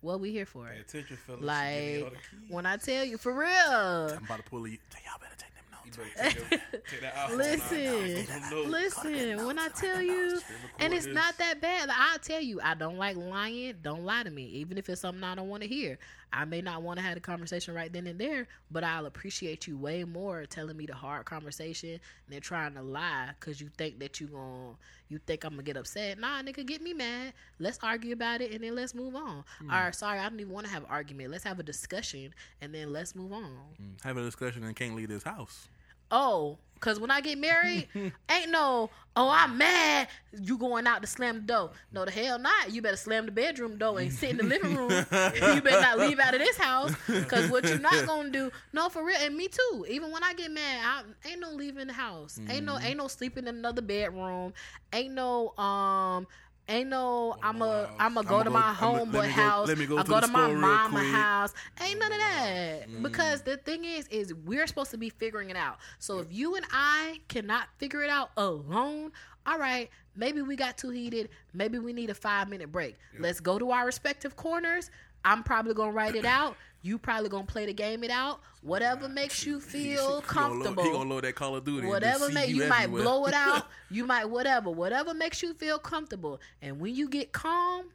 what we here for? Pay attention, fellas. Like when I tell you for real. I'm about to pull you. Y'all better take them You notes. better take, that- take that iPhone Listen, out. Don't know. listen. When I tell you, and it's not that bad. Like, I'll tell you, I don't like lying. Don't lie to me, even if it's something I don't want to hear. I may not want to have a conversation right then and there, but I'll appreciate you way more telling me the hard conversation than trying to lie because you think that you gon' you think I'm gonna get upset. Nah, nigga, get me mad. Let's argue about it and then let's move on. Hmm. Or sorry, I don't even want to have an argument. Let's have a discussion and then let's move on. Have a discussion and can't leave this house. Oh, because when I get married, ain't no, oh, I'm mad. You going out to slam the door. No, the hell not. You better slam the bedroom door and sit in the living room. you better not leave out of this house. Because what you're not going to do, no, for real. And me too. Even when I get mad, I ain't no leaving the house. Ain't no, ain't no sleeping in another bedroom. Ain't no, um, Ain't no, I'm a, I'm a go go- my I'ma- let homeboy me house. let me go I to go to my mama house. Ain't none of that. Mm-hmm. Because the thing is, is we're supposed to be figuring it out. So if you and I cannot figure it out alone, all right, maybe we got too heated. Maybe we need a five minute break. Let's go to our respective corners. I'm probably gonna write it out. You probably gonna play the game it out. Whatever makes you feel He gonna load- comfortable He gonna load that Call of Duty. whatever make you, you, might blow it out. You might whatever whatever makes you feel comfortable. And when you get calm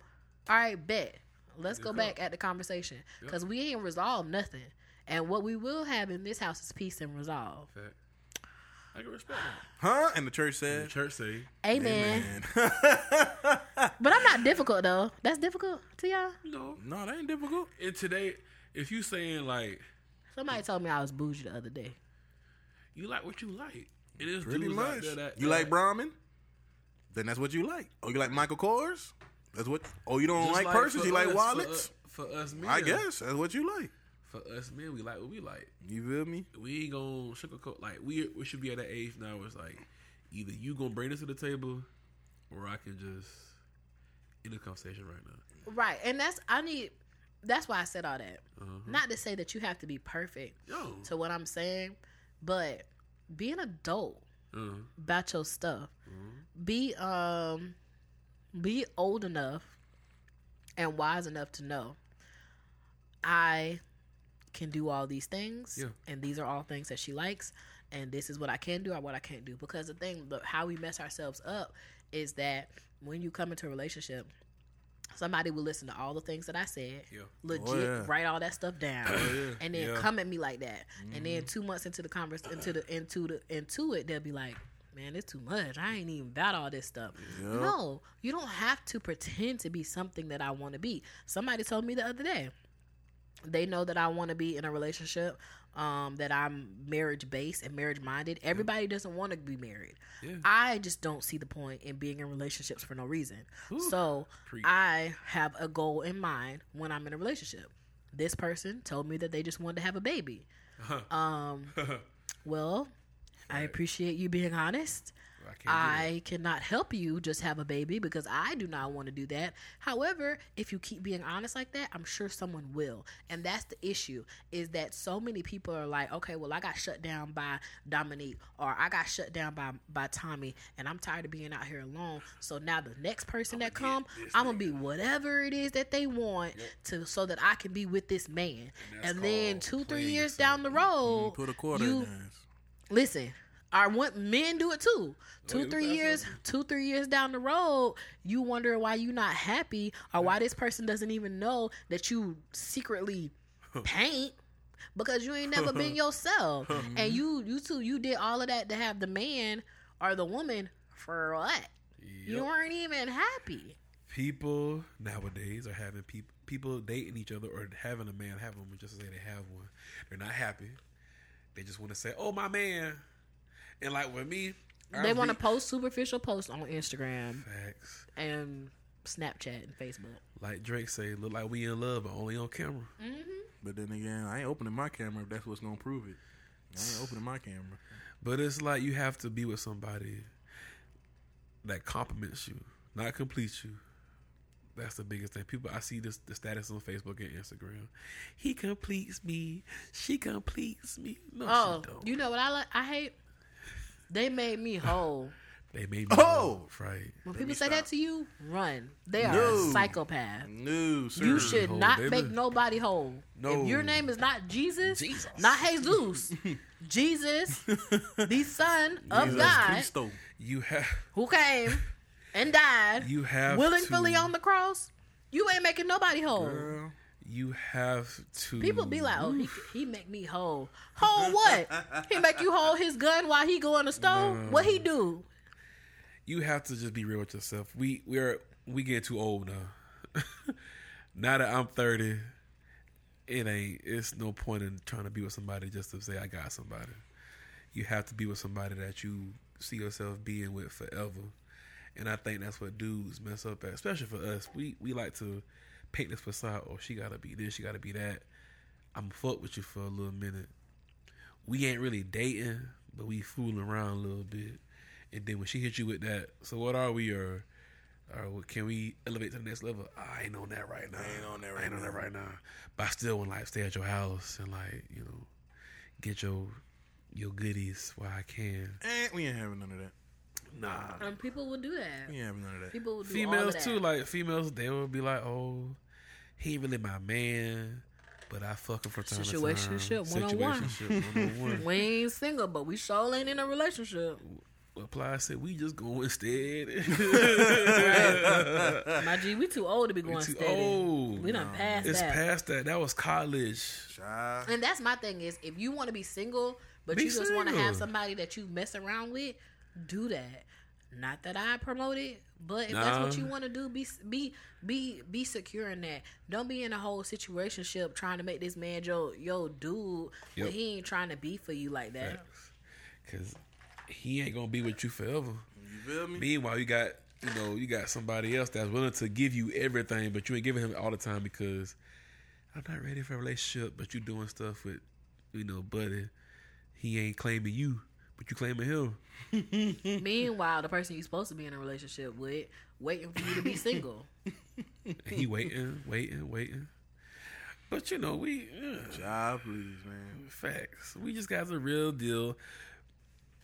all right bet. Let's go back at the conversation. Because we ain't resolved nothing. And what we will have in this house is peace and resolve. Fact. I can respect that. Huh? And the church The said, church say, amen, "Man, but i'm not difficult though that's difficult to y'all you know, no, that ain't difficult." and today, if you saying like somebody told me i was bougie the other day you like what you like, it is Pretty dudes out much. there that you that- like uh, Brahmin? Then that's what you like. Oh, you like Michael Kors? That's what. Oh, you don't just like purses? for You like us- wallets? For, for us men, I guess that's what you like. For us men, we like what we like. You feel me? We ain't gonna sugarcoat. Like we we should be at that age now. Where it's like either you gonna bring this to the table, or I can just end the conversation right now. right and that's i need that's why i said all that Uh-huh. not to say that you have to be perfect Yo, to what i'm saying but be an adult uh, about your stuff. Mm-hmm. Be um be old enough and wise enough to know I can do all these things. Yeah. and these are all things that she likes. And this is what I can do or what I can't do. Because the thing the, how we mess ourselves up is that when you come into a relationship somebody will listen to all the things that I said. Yeah. legit Oh, yeah. write all that stuff down. And then Yeah. come at me like that. And Mm-hmm. then two months into the converse into the into the into it they'll be like man it's too much. I ain't even about all this stuff. No you don't have to pretend to be something that i want to be. Somebody told me the other day they know that i want to be in a relationship um, that i'm marriage based and marriage minded. Everybody doesn't want to be married. Yeah. i just don't see the point in being in relationships for no reason. So Preach. i have a goal in mind when i'm in a relationship. This person told me that they just wanted to have a baby. Um, well, I appreciate you being honest. I can't do that. I cannot help you just have a baby because I do not want to do that. However, if you keep being honest like that, I'm sure someone will. And that's the issue is that so many people are like, okay, well, I got shut down by Dominique or I got shut down by by Tommy and I'm tired of being out here alone. So now the next person that come, I'm going to be whatever it is that they want to so that I can be with this man. that's And, then 2 3 years yourself. down the road, Put a quarter you in listen i want men do it too. Oh, two yeah, three years two three years down the road you wonder why you not happy or why this person doesn't even know that you secretly paint because you ain't never been yourself. Mm-hmm. And you you two you did all of that to have the man or the woman for what? You weren't even happy. People nowadays are having people people dating each other or having a man have one just to say they have one. They're not happy. They just want to say, "Oh, my man," and like with me, I they want to post superficial posts on instagram facts. and snapchat and facebook Like Drake say, "Look like we in love, but only on camera." Mm-hmm. But then again, I ain't opening my camera if that's what's gonna prove it. I ain't opening my camera. But it's like you have to be with somebody that compliments you, not completes you. That's the biggest thing. People, I see this the status on Facebook and Instagram. He completes me. She completes me. No, oh she don't. you know what i like i hate they made me whole They made me Oh! oh right. When Let people say stop. that to you, run. They are No. a psychopath. No, sir. You should Whole, not baby. make nobody whole. No. If your name is not Jesus, Jesus. not Jesus, Jesus, the Son of Jesus God, Christo. You have who came and died you have willingly to, on the cross, you ain't making nobody whole. Girl. You have to. People be like, "Oh, he he make me whole. Whole what? he make you hold his gun while he go in the stove? What he do? you have to just be real with yourself. We we're we get too old now. now that I'm 30, it ain't. It's no point in trying to be with somebody just to say I got somebody. you have to be with somebody that you see yourself being with forever. And I think that's what dudes mess up at, especially for us. We we like to paint this facade. Oh, she gotta be this, she gotta be that. I'm fuck with you for a little minute. We ain't really dating, but we fooling around a little bit. And then when she hits you with that, so what are we? Or, or what- can we elevate to the next level? I ain't on that right now. I ain't on that right I right ain't on now. that right now. But I still want to like stay at your house and like you know get your your goodies while I can. Eh, we ain't having none of that. Nah. And people will do that. We ain't having none of that. People will do all Females of too, like females, they will be like, "Oh, he ain't really my man, but I fuck him from time to time." Situationship 101. Situationship 101. we ain't single, but we sure ain't in a relationship. Apply said, "We just go instead." My G, we too old to be going too steady. old. We done passed it's that. It's past that. That was college. Child. And that's my thing is if you want to be single, but Be you just want to have somebody that you mess around with, do that. Not that I promote it, but if that's what you want to do, be be be be secure in that. Don't be in a whole situationship trying to make this man your yo dude when Yep. he ain't trying to be for you like that. Cause he ain't gonna be with you forever. You feel me? Meanwhile, you got you know you got somebody else that's willing to give you everything, but you ain't giving him all the time because I'm not ready for a relationship. But you doing stuff with you know, buddy. He ain't claiming you, but you claiming him. Meanwhile, the person you're supposed to be in a relationship with waiting for you to be single. And he waiting, waiting, waiting. But you know, we uh, Child, please, man. facts. We just got the real deal.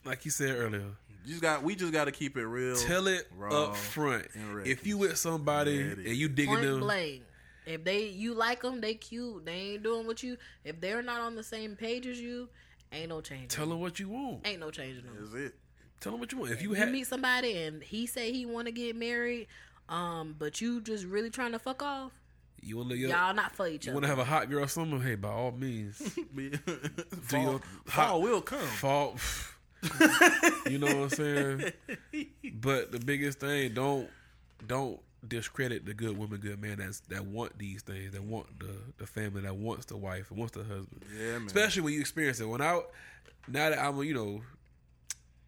Like you said earlier, You just got. We just got to keep it real. tell it raw, up front. If you with somebody Ready. and you digging Point them, blank. If they you like them, they cute. They ain't doing what you. If they're not on the same page as you, ain't no change. tell them what you want. Ain't no changing them. That's it. Tell them what you want. If you You have meet somebody and he say he want to get married, um, but you just really trying to fuck off. You want to live Y'all not for each You other. want to have a hot girl summer? Hey, by all means, fall, your- fall will come. fall. you know what I'm saying? But the biggest thing, don't don't discredit the good woman, good man that's that want these things, that want the the family, that wants the wife, wants the husband. Yeah, man. Especially when you experience it. When I now that I'm you know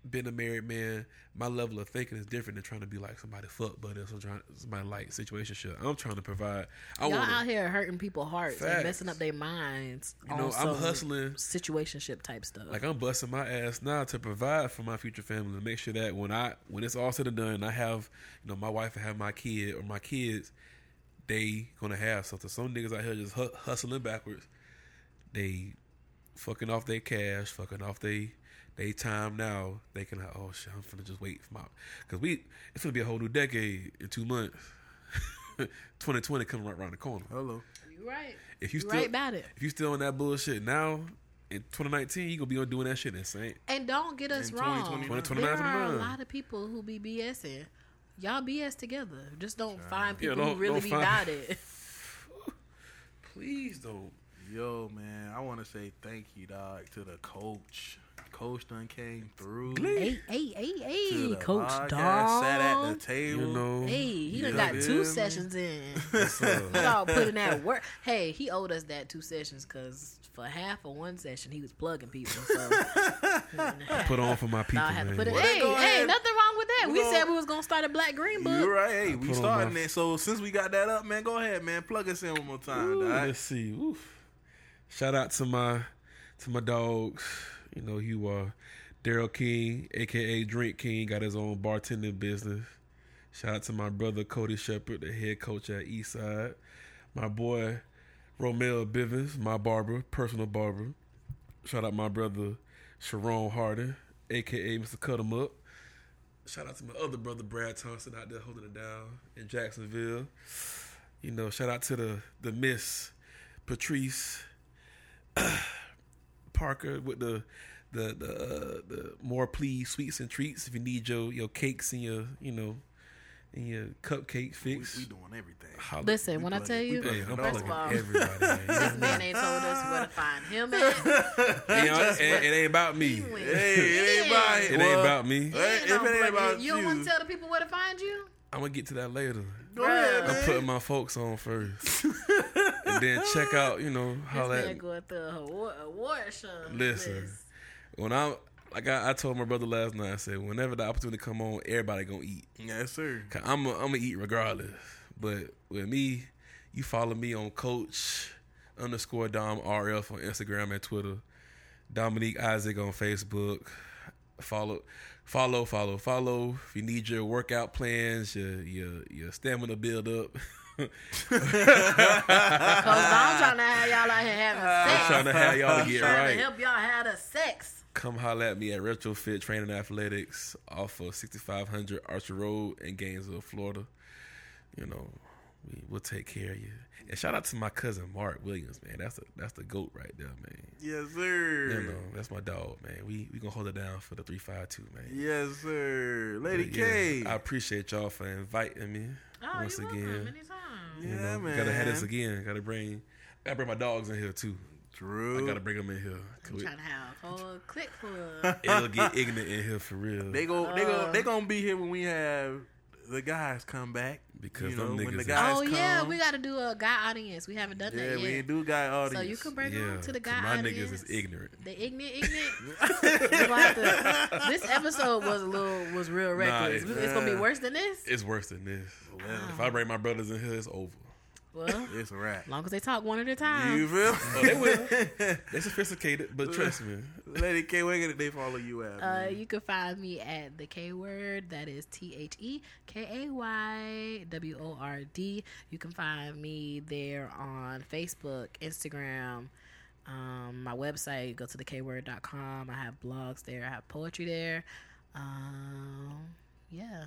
been a married man, my level of thinking is different than trying to be like somebody fuck buddy or some trying somebody like situationship. I'm trying to provide. I Y'all want out here hurting people's hearts and messing up their minds. You know, I'm hustling. situationship type stuff. Like I'm busting my ass now to provide for my future family and make sure that when I when it's all said and done, I have you know my wife and have my kid or my kids, they gonna have something. Some niggas out here just hu- hustling backwards. They fucking off their cash, fucking off they they time now. They can like, oh shit, I'm finna just wait for my because we it's gonna be a whole new decade in two months. 2020 coming right around the corner. Hello. you right. If you You still right about it. if you still on that bullshit now in 2019, you gonna be on doing that shit insane. And don't get us In wrong. 2029. 2029 There are a lot of people who be BSing. Y'all BS together. Just don't find Yeah, people don't- who really be find- about it. Please don't. Yo, man, I want to say thank you, dog, to the coach. Coach done came through. hey, hey, hey, hey, Coach podcast, Dog. Sat at the table. You know. Hey, he done got two man. sessions in. Yes, uh, He all putting that work. Hey, he owed us that two sessions because for half of one session he was plugging people. So put on for my people, I had to put it. Hey, hey, nothing wrong with that. We We gonna- said we was gonna start a Black Green Book. You're right. Hey, we starting my- that. So since we got that up, man, go ahead, man. Plug us in one more time, Ooh, let's see. Oof. Shout out to my to my dogs. You know, he are Daryl King, aka Drink King, got his own bartending business. Shout out to my brother Cody Shepard, the head coach at Eastside. My boy Romeo Bivens, my barber, personal barber. Shout out my brother Sharon Harden, aka Mr. Cut 'em Up. Shout out to my other brother Brad Thompson out there holding it down in Jacksonville. You know, shout out to the the Miss Patrice Parker with the the the uh, the more please sweets and treats. If you need your your cakes and your you know and your cupcake We, fix. we doing everything. holla. Listen, We when I tell it. You, Hey, it. First of all, everybody. Man. this man ain't told us where to find him at. You know, it, it ain't about me. Hey, it ain't about It ain't about me. Hey, in if it ain't about it. you, you don't want to tell the people where to find you. I'm gonna get to that later. go ahead, I'm man. putting my folks on first, and then check out. You know how This that man going through a award, award show. Listen. This. when I like I, I told my brother last night, I said, whenever the opportunity come on, everybody gonna eat. Yes, sir. i I'm a, I'm gonna eat regardless. But with me, you follow me on Coach underscore Dom RF on Instagram and Twitter. Dominique Isaac on Facebook. Follow, follow, follow, follow. If you need your workout plans, your your your stamina build up. Cause I'm trying to have y'all out here having sex. I'm trying to have y'all to get trying right. to help y'all have the sex. Come holler at me at Retrofit Training Athletics off of 6500 Archer Road in Gainesville, Florida. You know, we, we'll take care of you. And shout out to my cousin Mark Williams, man. That's the that's the goat right there, man. Yes, sir. You know, that's my dog, man. We we gonna hold it down for the three five two, man. Yes, sir. Lady But yeah, K. I appreciate y'all for inviting me Oh, once you're again. Welcome. Anytime. You Yeah, know, man. gotta have this again. Gotta bring, gotta bring my dogs in here too. True. I gotta bring them in here. I'm trying to have a whole click full. It'll get ignorant in here for real. They go. They go. They gonna be here when we have the guys come back. Because you know, when the is- guys oh yeah, we got to do a guy audience. We haven't done Yeah, that we yet. ain't do guy audience. So you can bring yeah, them to the 'cause guy my audience. niggas is ignorant. The ignorant, ignorant. Gonna this episode was a little was real reckless. it- it's gonna be worse than this. It's worse than this. Well, If I bring my brothers in here, it's over. Well, it's a wrap. as long as they talk one at a time. You feel? Oh, they will. They're sophisticated, but trust me. Lady K, where can they follow you at? Uh, man? you can find me at the K word. That is T H E K A Y W O R D. You can find me there on Facebook, Instagram, um, my website. Go to the kword.com. I have blogs there. I have poetry there. Um, yeah.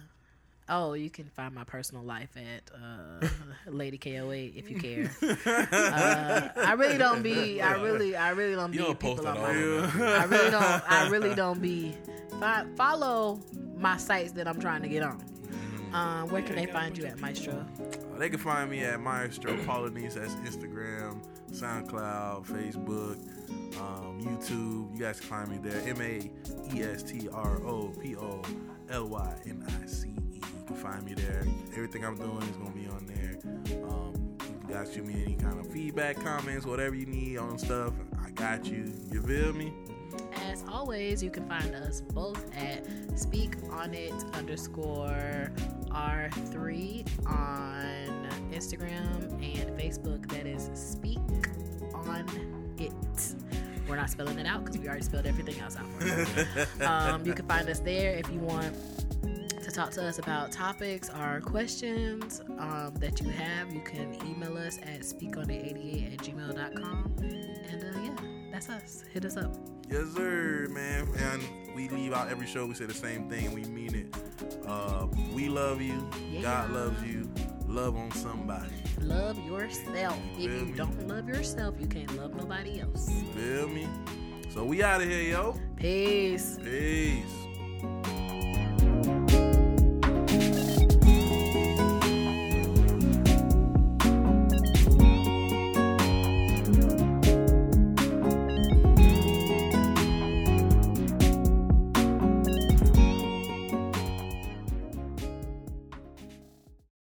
Oh, you can find my personal life at uh, Lady KO8 if you care. Uh, I really don't be. I really, I really don't be. You don't post people at on all. my- I really don't. I really don't be. Fi- follow my sites that I'm trying to get on. Um, where can they find you at, Maestro? Uh, they can find me at Maestro Polynice. That's Instagram, SoundCloud, Facebook, um, YouTube. You guys can find me there. M A E S T R O P O L Y N I C E. You can find me there. Everything I'm doing is gonna be on there. Um, you guys shoot me any kind of feedback, comments, whatever you need on stuff. I got you. You feel me? As always, you can find us both at Speak On It underscore R3 on Instagram and Facebook. That is Speak On It. We're not spelling it out because we already spelled everything else out for you. um, you can find us there if you want to talk to us about topics or questions um, that you have. You can email us at speakonit88 at gmail.com. And uh, yeah, that's us. Hit us up. Yes, sir, man. And we leave out every show. We say the same thing. We mean it. Uh, we love you. Yeah. God loves you. Love on somebody. Love yourself. If you me? don't love yourself, you can't love nobody else. Feel me? So we out of here, yo. Peace. Peace.